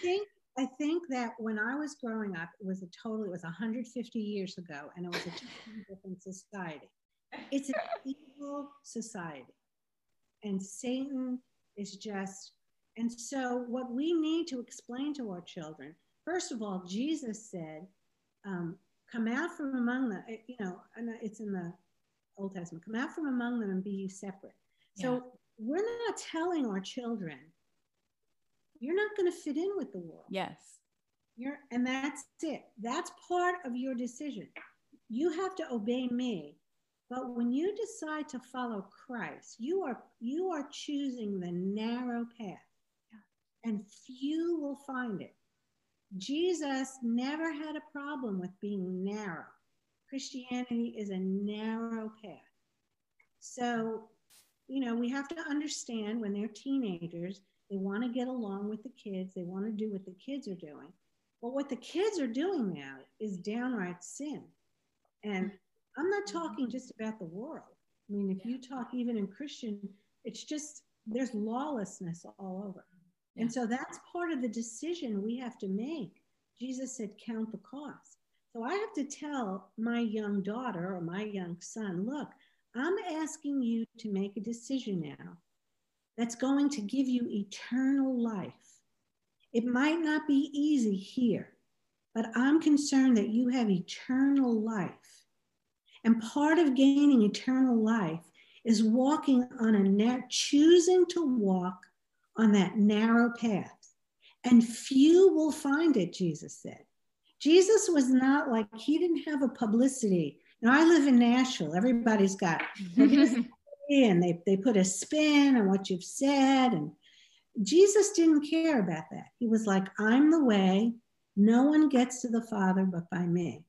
think I think that when I was growing up, it was a total. It was 150 years ago, and it was a totally different society. It's an evil society, and Satan is just. And so, what we need to explain to our children, first of all, Jesus said, um, "Come out from among them." You know, and it's in the Old Testament. Come out from among them and be ye separate. So we're not telling our children you're not going to fit in with the world. yes. You're, and that's it. That's part of your decision. You have to obey me. But when you decide to follow Christ, you are you are choosing the narrow path. And few will find it. Jesus never had a problem with being narrow. Christianity is a narrow path. So, you know, we have to understand when they're teenagers, they want to get along with the kids, they want to do what the kids are doing. But what the kids are doing now is downright sin. And I'm not talking just about the world. I mean, if you talk even in Christian, it's just there's lawlessness all over. And so that's part of the decision we have to make. Jesus said, count the cost. So I have to tell my young daughter or my young son, look, I'm asking you to make a decision now that's going to give you eternal life. It might not be easy here, but I'm concerned that you have eternal life. And part of gaining eternal life is walking on a net, choosing to walk on that narrow path. And few will find it, Jesus said. Jesus was not like, he didn't have a publicity. Know, I live in Nashville. Everybody's got, and they, they put a spin on what you've said. And Jesus didn't care about that. He was like, I'm the way. No one gets to the Father but by me.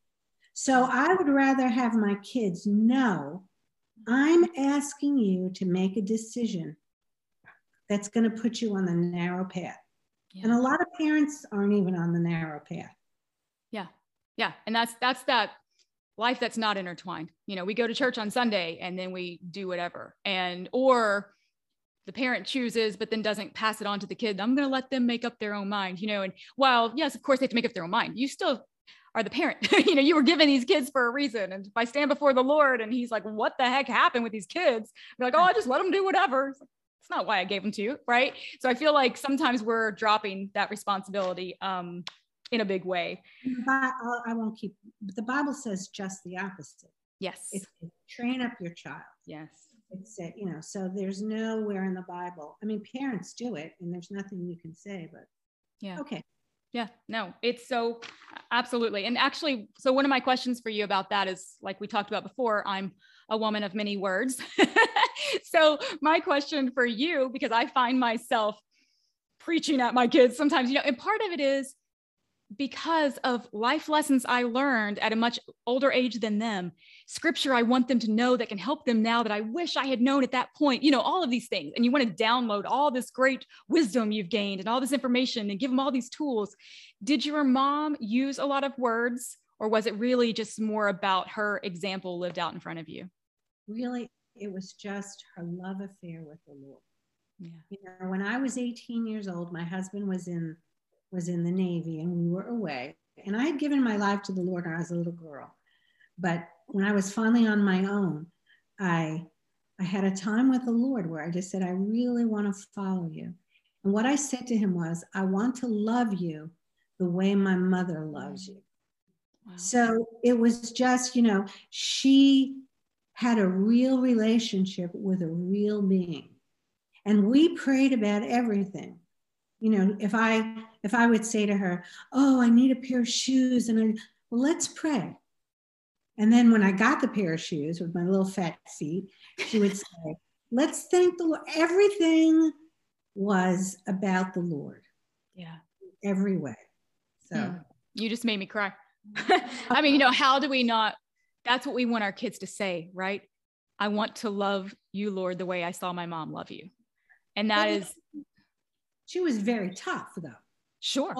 So I would rather have my kids know I'm asking you to make a decision that's going to put you on the narrow path. And a lot of parents aren't even on the narrow path. Yeah. Yeah. And that's that's that life that's not intertwined. You know, we go to church on Sunday and then we do whatever. And or the parent chooses but then doesn't pass it on to the kid. I'm going to let them make up their own mind, you know. And while yes, of course they have to make up their own mind. You still are the parent. you know, you were given these kids for a reason. And if I stand before the Lord and he's like, what the heck happened with these kids? You're like, oh, I just let them do whatever. Like, it's not why I gave them to you. Right. So I feel like sometimes we're dropping that responsibility um, in a big way. I won't keep, the Bible says just the opposite. Yes. It's train up your child. yes. It's, uh, you know, so there's nowhere in the Bible. I mean, parents do it and there's nothing you can say, but Yeah. okay. Yeah, no, it's so absolutely. And actually, so one of my questions for you about that is like we talked about before, I'm a woman of many words. so, my question for you, because I find myself preaching at my kids sometimes, you know, and part of it is because of life lessons I learned at a much older age than them, scripture I want them to know that can help them now that I wish I had known at that point, you know, all of these things. And you want to download all this great wisdom you've gained and all this information and give them all these tools. Did your mom use a lot of words or was it really just more about her example lived out in front of you? Really, it was just her love affair with the Lord. Yeah. You know, when I was 18 years old, my husband was in was in the Navy and we were away. And I had given my life to the Lord when I was a little girl. But when I was finally on my own, I I had a time with the Lord where I just said, I really want to follow you. And what I said to him was, I want to love you the way my mother loves you. Wow. So it was just, you know, she had a real relationship with a real being. And we prayed about everything. You know if i if i would say to her oh i need a pair of shoes and i well let's pray. And then when i got the pair of shoes with my little fat feet she would say let's thank the lord. Everything was about the lord. Yeah. Every way. So. Mm. you just made me cry. I mean you know how do we not that's what we want our kids to say right i want to love you lord the way i saw my mom love you and that is she was very tough, though. Sure.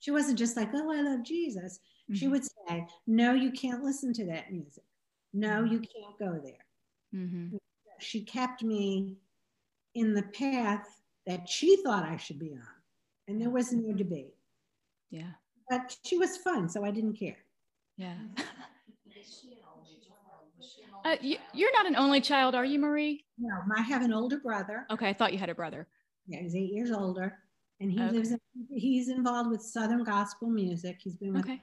She wasn't just like, oh, I love Jesus. Mm-hmm. She would say, no, you can't listen to that music. No, you can't go there. Mm-hmm. She kept me in the path that she thought I should be on. And there was no debate. Yeah. But she was fun, so I didn't care. Yeah. Uh, you, are not an only child, are you, Marie? No, I have an older brother. Okay, I thought you had a brother. Yeah, he's eight years older, and he okay. lives. In, he's involved with Southern gospel music. He's been with. Okay.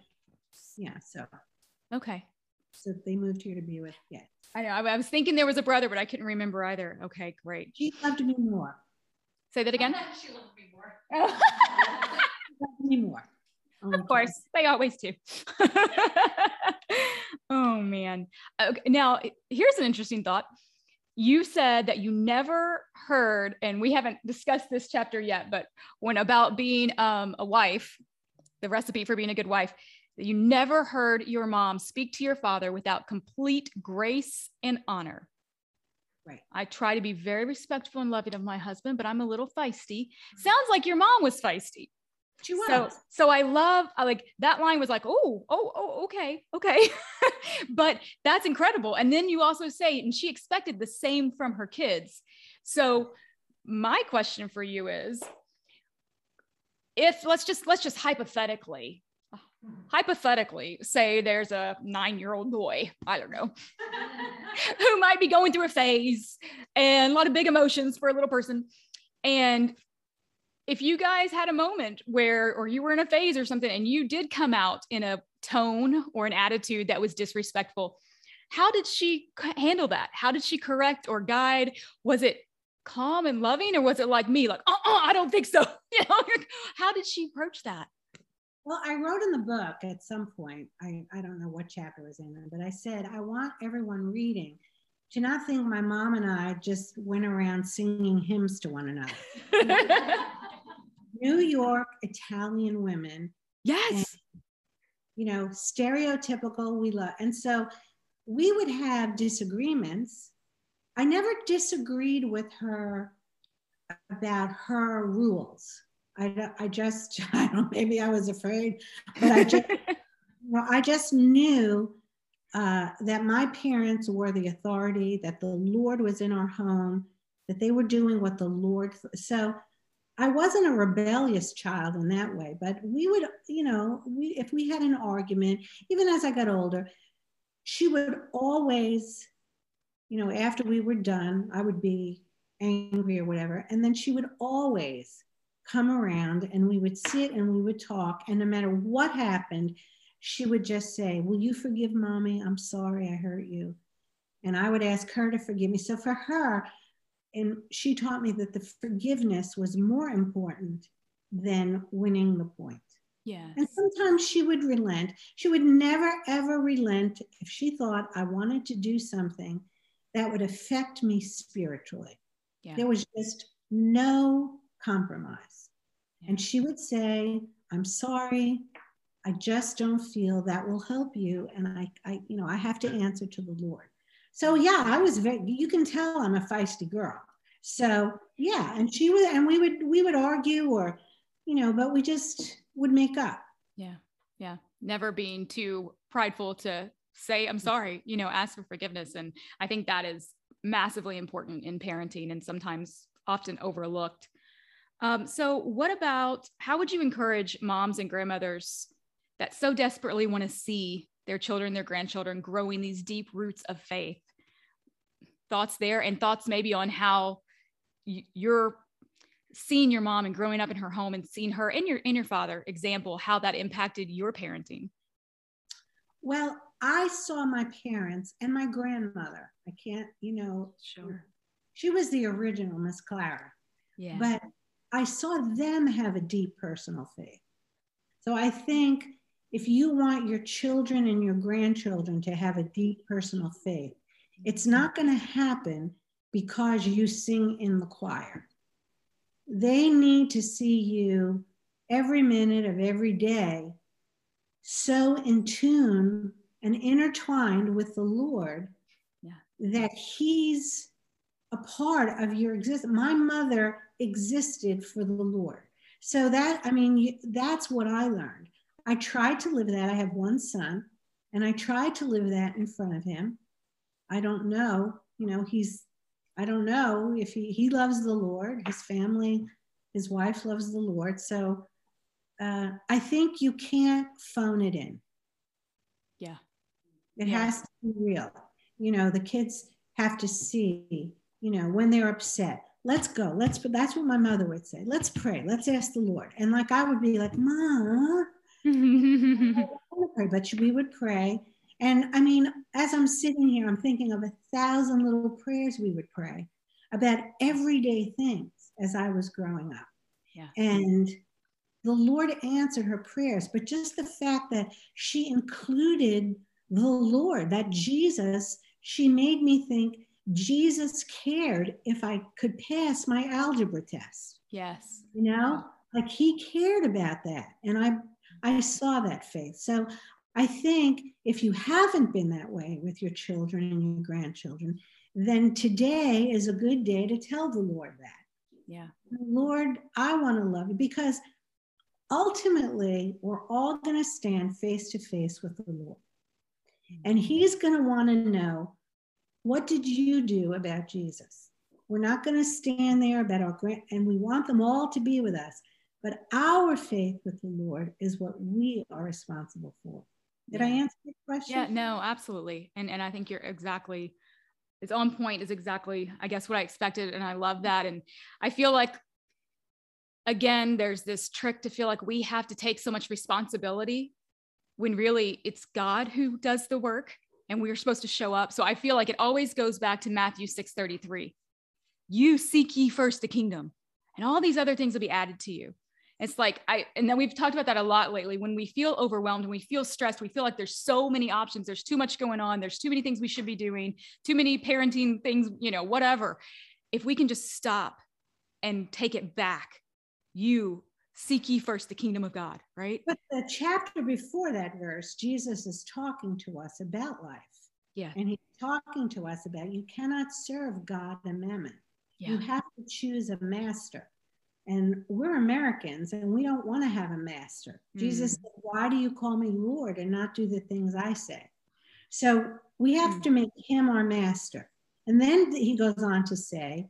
Yeah. So. Okay. So they moved here to be with. Yeah. I know. I was thinking there was a brother, but I couldn't remember either. Okay, great. She loved me more. Say that again. she loved me more. loved me more. Oh, of course, they always do. oh man. Okay, now here's an interesting thought you said that you never heard, and we haven't discussed this chapter yet, but when about being um, a wife, the recipe for being a good wife, that you never heard your mom speak to your father without complete grace and honor. Right. I try to be very respectful and loving of my husband, but I'm a little feisty. Sounds like your mom was feisty. She was. So, so I love, I like that line was like, oh, oh, oh, okay, okay. but that's incredible. And then you also say, and she expected the same from her kids. So my question for you is if let's just let's just hypothetically hypothetically say there's a nine year old boy i don't know who might be going through a phase and a lot of big emotions for a little person and if you guys had a moment where, or you were in a phase or something, and you did come out in a tone or an attitude that was disrespectful, how did she handle that? How did she correct or guide? Was it calm and loving, or was it like me, like, uh I don't think so? You know, how did she approach that? Well, I wrote in the book at some point, I, I don't know what chapter was in but I said, I want everyone reading to not think my mom and I just went around singing hymns to one another. New York Italian women. Yes. And, you know, stereotypical, we love. And so we would have disagreements. I never disagreed with her about her rules. I, I just, I don't, maybe I was afraid, but I just, well, I just knew uh, that my parents were the authority, that the Lord was in our home, that they were doing what the Lord. So I wasn't a rebellious child in that way, but we would, you know, we if we had an argument, even as I got older, she would always, you know, after we were done, I would be angry or whatever, and then she would always come around and we would sit and we would talk, and no matter what happened, she would just say, "Will you forgive mommy? I'm sorry I hurt you." And I would ask her to forgive me. So for her, and she taught me that the forgiveness was more important than winning the point. Yeah. And sometimes she would relent. She would never, ever relent if she thought I wanted to do something that would affect me spiritually. Yeah. There was just no compromise. And she would say, I'm sorry. I just don't feel that will help you. And I, I, you know, I have to answer to the Lord. So yeah, I was very, you can tell I'm a feisty girl. So yeah, and she would, and we would, we would argue or, you know, but we just would make up. Yeah. Yeah. Never being too prideful to say, I'm sorry, you know, ask for forgiveness. And I think that is massively important in parenting and sometimes often overlooked. Um, so, what about how would you encourage moms and grandmothers that so desperately want to see their children, their grandchildren growing these deep roots of faith? Thoughts there, and thoughts maybe on how you're seeing your mom and growing up in her home and seeing her and your and your father example how that impacted your parenting. Well i saw my parents and my grandmother. I can't you know sure. she was the original miss clara. Yeah. But i saw them have a deep personal faith. So i think if you want your children and your grandchildren to have a deep personal faith it's not going to happen because you sing in the choir they need to see you every minute of every day so in tune and intertwined with the Lord yeah. that He's a part of your existence. My mother existed for the Lord. So that, I mean, that's what I learned. I tried to live that. I have one son, and I tried to live that in front of him. I don't know, you know, he's I don't know if he, he loves the Lord, his family, his wife loves the Lord. So uh, I think you can't phone it in. Yeah. It yeah. has to be real. You know, the kids have to see, you know, when they're upset. Let's go. Let's, that's what my mother would say. Let's pray. Let's ask the Lord. And like I would be like, Mom, Mm-hmm. pray, but we would pray and I mean, as I'm sitting here, I'm thinking of a thousand little prayers we would pray about everyday things as I was growing up. Yeah. And the Lord answered her prayers, but just the fact that she included the Lord, that Jesus, she made me think Jesus cared if I could pass my algebra test. Yes. You know, like he cared about that. And I I saw that faith. So I think if you haven't been that way with your children and your grandchildren, then today is a good day to tell the Lord that. Yeah. Lord, I want to love you because ultimately we're all going to stand face to face with the Lord. And he's going to want to know what did you do about Jesus? We're not going to stand there about our grand, and we want them all to be with us. But our faith with the Lord is what we are responsible for. Did yeah. I answer the question? Yeah, no, absolutely. And and I think you're exactly it's on point is exactly I guess what I expected and I love that and I feel like again there's this trick to feel like we have to take so much responsibility when really it's God who does the work and we're supposed to show up. So I feel like it always goes back to Matthew 6:33. You seek ye first the kingdom and all these other things will be added to you. It's like I and then we've talked about that a lot lately. When we feel overwhelmed and we feel stressed, we feel like there's so many options, there's too much going on, there's too many things we should be doing, too many parenting things, you know, whatever. If we can just stop and take it back, you seek ye first the kingdom of God, right? But the chapter before that verse, Jesus is talking to us about life. Yeah. And he's talking to us about you cannot serve God and mammon. Yeah. You have to choose a master. And we're Americans and we don't want to have a master. Mm. Jesus said, Why do you call me Lord and not do the things I say? So we have mm. to make him our master. And then he goes on to say,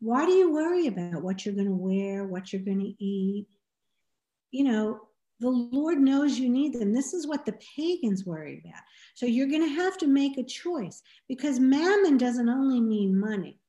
Why do you worry about what you're going to wear, what you're going to eat? You know, the Lord knows you need them. This is what the pagans worry about. So you're going to have to make a choice because mammon doesn't only mean money,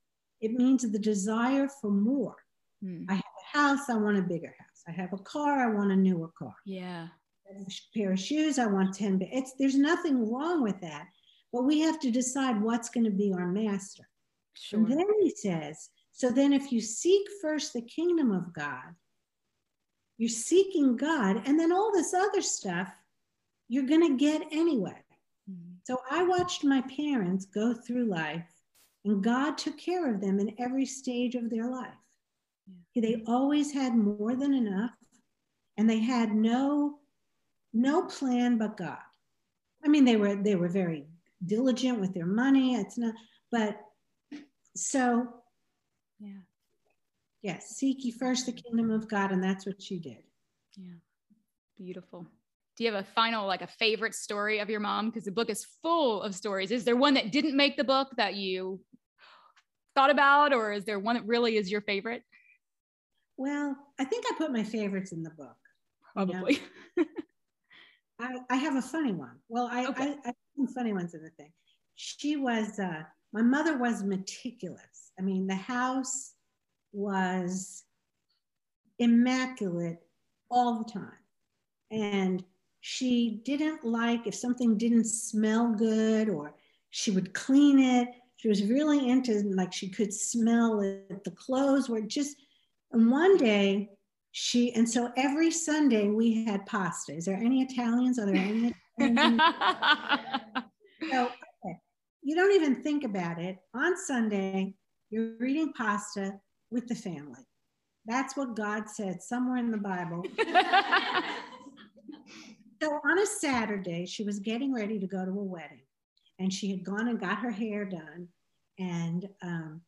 it means the desire for more. Mm. I have house, I want a bigger house. I have a car, I want a newer car. Yeah. a pair of shoes, I want 10. It's there's nothing wrong with that. But we have to decide what's going to be our master. Sure. And then he says, so then if you seek first the kingdom of God, you're seeking God, and then all this other stuff you're going to get anyway. Mm-hmm. So I watched my parents go through life, and God took care of them in every stage of their life. They always had more than enough, and they had no no plan but God. I mean, they were they were very diligent with their money. It's not, but so yeah, yes, seek ye first the kingdom of God, and that's what she did. Yeah, beautiful. Do you have a final, like a favorite story of your mom? Because the book is full of stories. Is there one that didn't make the book that you thought about, or is there one that really is your favorite? Well, I think I put my favorites in the book. Probably. You know? I, I have a funny one. Well, I, okay. I, I some funny ones in the thing. She was, uh, my mother was meticulous. I mean, the house was immaculate all the time. And she didn't like if something didn't smell good or she would clean it. She was really into like she could smell it. The clothes were just, and one day she and so every sunday we had pasta. Is there any italians? Are there any so okay. you don't even think about it. On sunday you're eating pasta with the family. That's what god said somewhere in the bible. So on a saturday she was getting ready to go to a wedding and she had gone and got her hair done. And um,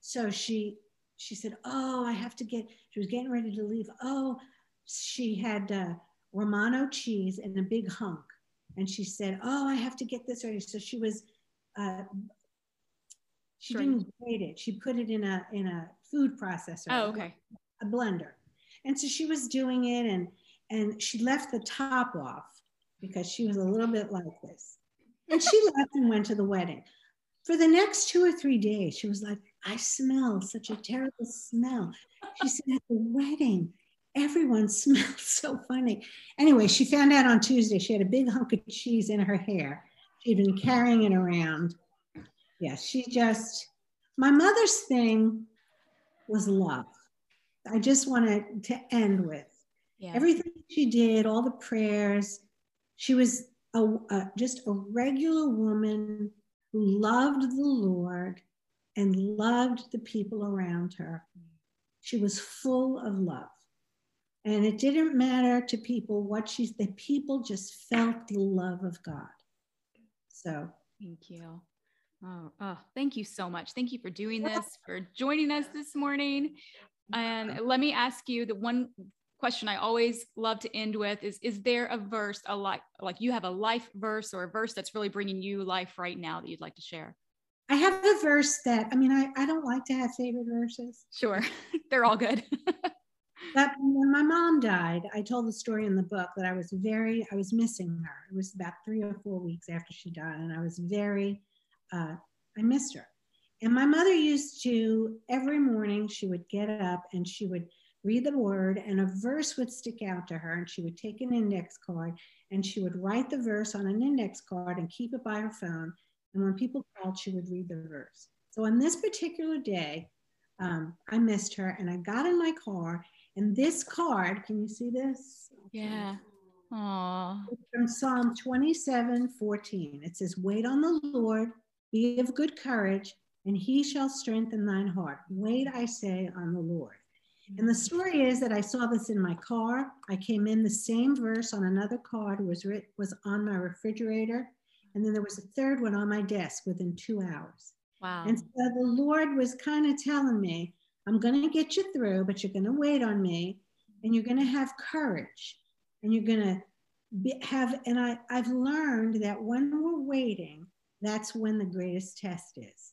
so she she said, Oh, I have to get, she was getting ready to leave. Oh, she had uh, Romano cheese in a big hunk. And she said, Oh, I have to get this ready. So she was, uh, she sure. didn't grate it. She put it in a, in a food processor. Oh, okay. A blender. And so she was doing it and, and she left the top off because she was a little bit like this. And she left and went to the wedding. For the next two or three days, she was like, I smell such a terrible smell. She said, at the wedding, everyone smelled so funny. Anyway, she found out on Tuesday she had a big hunk of cheese in her hair. She'd been carrying it around. Yeah, she just, my mother's thing was love. I just wanted to end with yeah. everything she did, all the prayers. She was a, a, just a regular woman who loved the Lord and loved the people around her. She was full of love. And it didn't matter to people what she's, the people just felt the love of God. So thank you. Oh, oh, thank you so much. Thank you for doing this, for joining us this morning. And let me ask you the one question I always love to end with is Is there a verse, a like, like you have a life verse or a verse that's really bringing you life right now that you'd like to share? I have a verse that, I mean, I, I don't like to have favorite verses. Sure, they're all good. but when my mom died, I told the story in the book that I was very, I was missing her. It was about three or four weeks after she died, and I was very, uh, I missed her. And my mother used to, every morning, she would get up and she would read the word, and a verse would stick out to her, and she would take an index card and she would write the verse on an index card and keep it by her phone and when people called, she would read the verse. So on this particular day, um, I missed her and I got in my car. And this card, can you see this? Yeah. Aww. From Psalm 27 14. It says, Wait on the Lord, be of good courage, and he shall strengthen thine heart. Wait, I say, on the Lord. And the story is that I saw this in my car. I came in the same verse on another card was writ, was on my refrigerator. And then there was a third one on my desk within two hours. Wow. And so the Lord was kind of telling me, I'm going to get you through, but you're going to wait on me and you're going to have courage and you're going to have, and I, I've learned that when we're waiting, that's when the greatest test is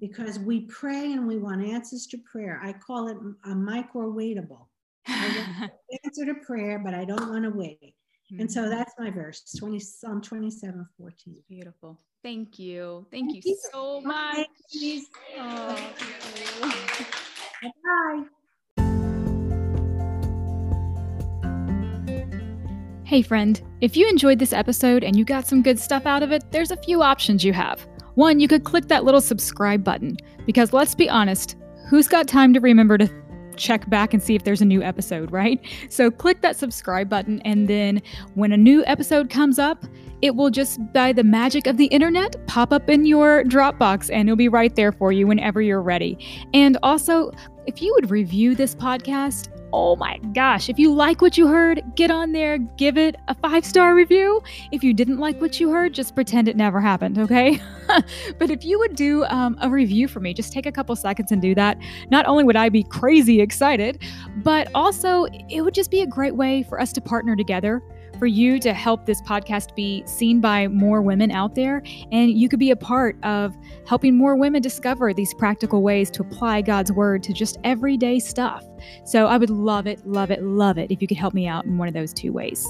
because we pray and we want answers to prayer. I call it a micro waitable. I want answer to prayer, but I don't want to wait. Mm-hmm. And so mm-hmm. that's my verse, 20, Psalm 27, 14. Beautiful. Thank you. Thank, Thank you, you, so much. Oh, Bye. Hey, friend, if you enjoyed this episode and you got some good stuff out of it, there's a few options you have. One, you could click that little subscribe button, because let's be honest, who's got time to remember to check back and see if there's a new episode, right? So click that subscribe button, and then when a new episode comes up, it will just, by the magic of the internet, pop up in your Dropbox and it'll be right there for you whenever you're ready. And also, if you would review this podcast, oh my gosh, if you like what you heard, get on there, give it a five star review. If you didn't like what you heard, just pretend it never happened, okay? but if you would do um, a review for me, just take a couple seconds and do that. Not only would I be crazy excited, but also it would just be a great way for us to partner together for you to help this podcast be seen by more women out there. And you could be a part of helping more women discover these practical ways to apply God's word to just everyday stuff. So I would love it, love it, love it if you could help me out in one of those two ways.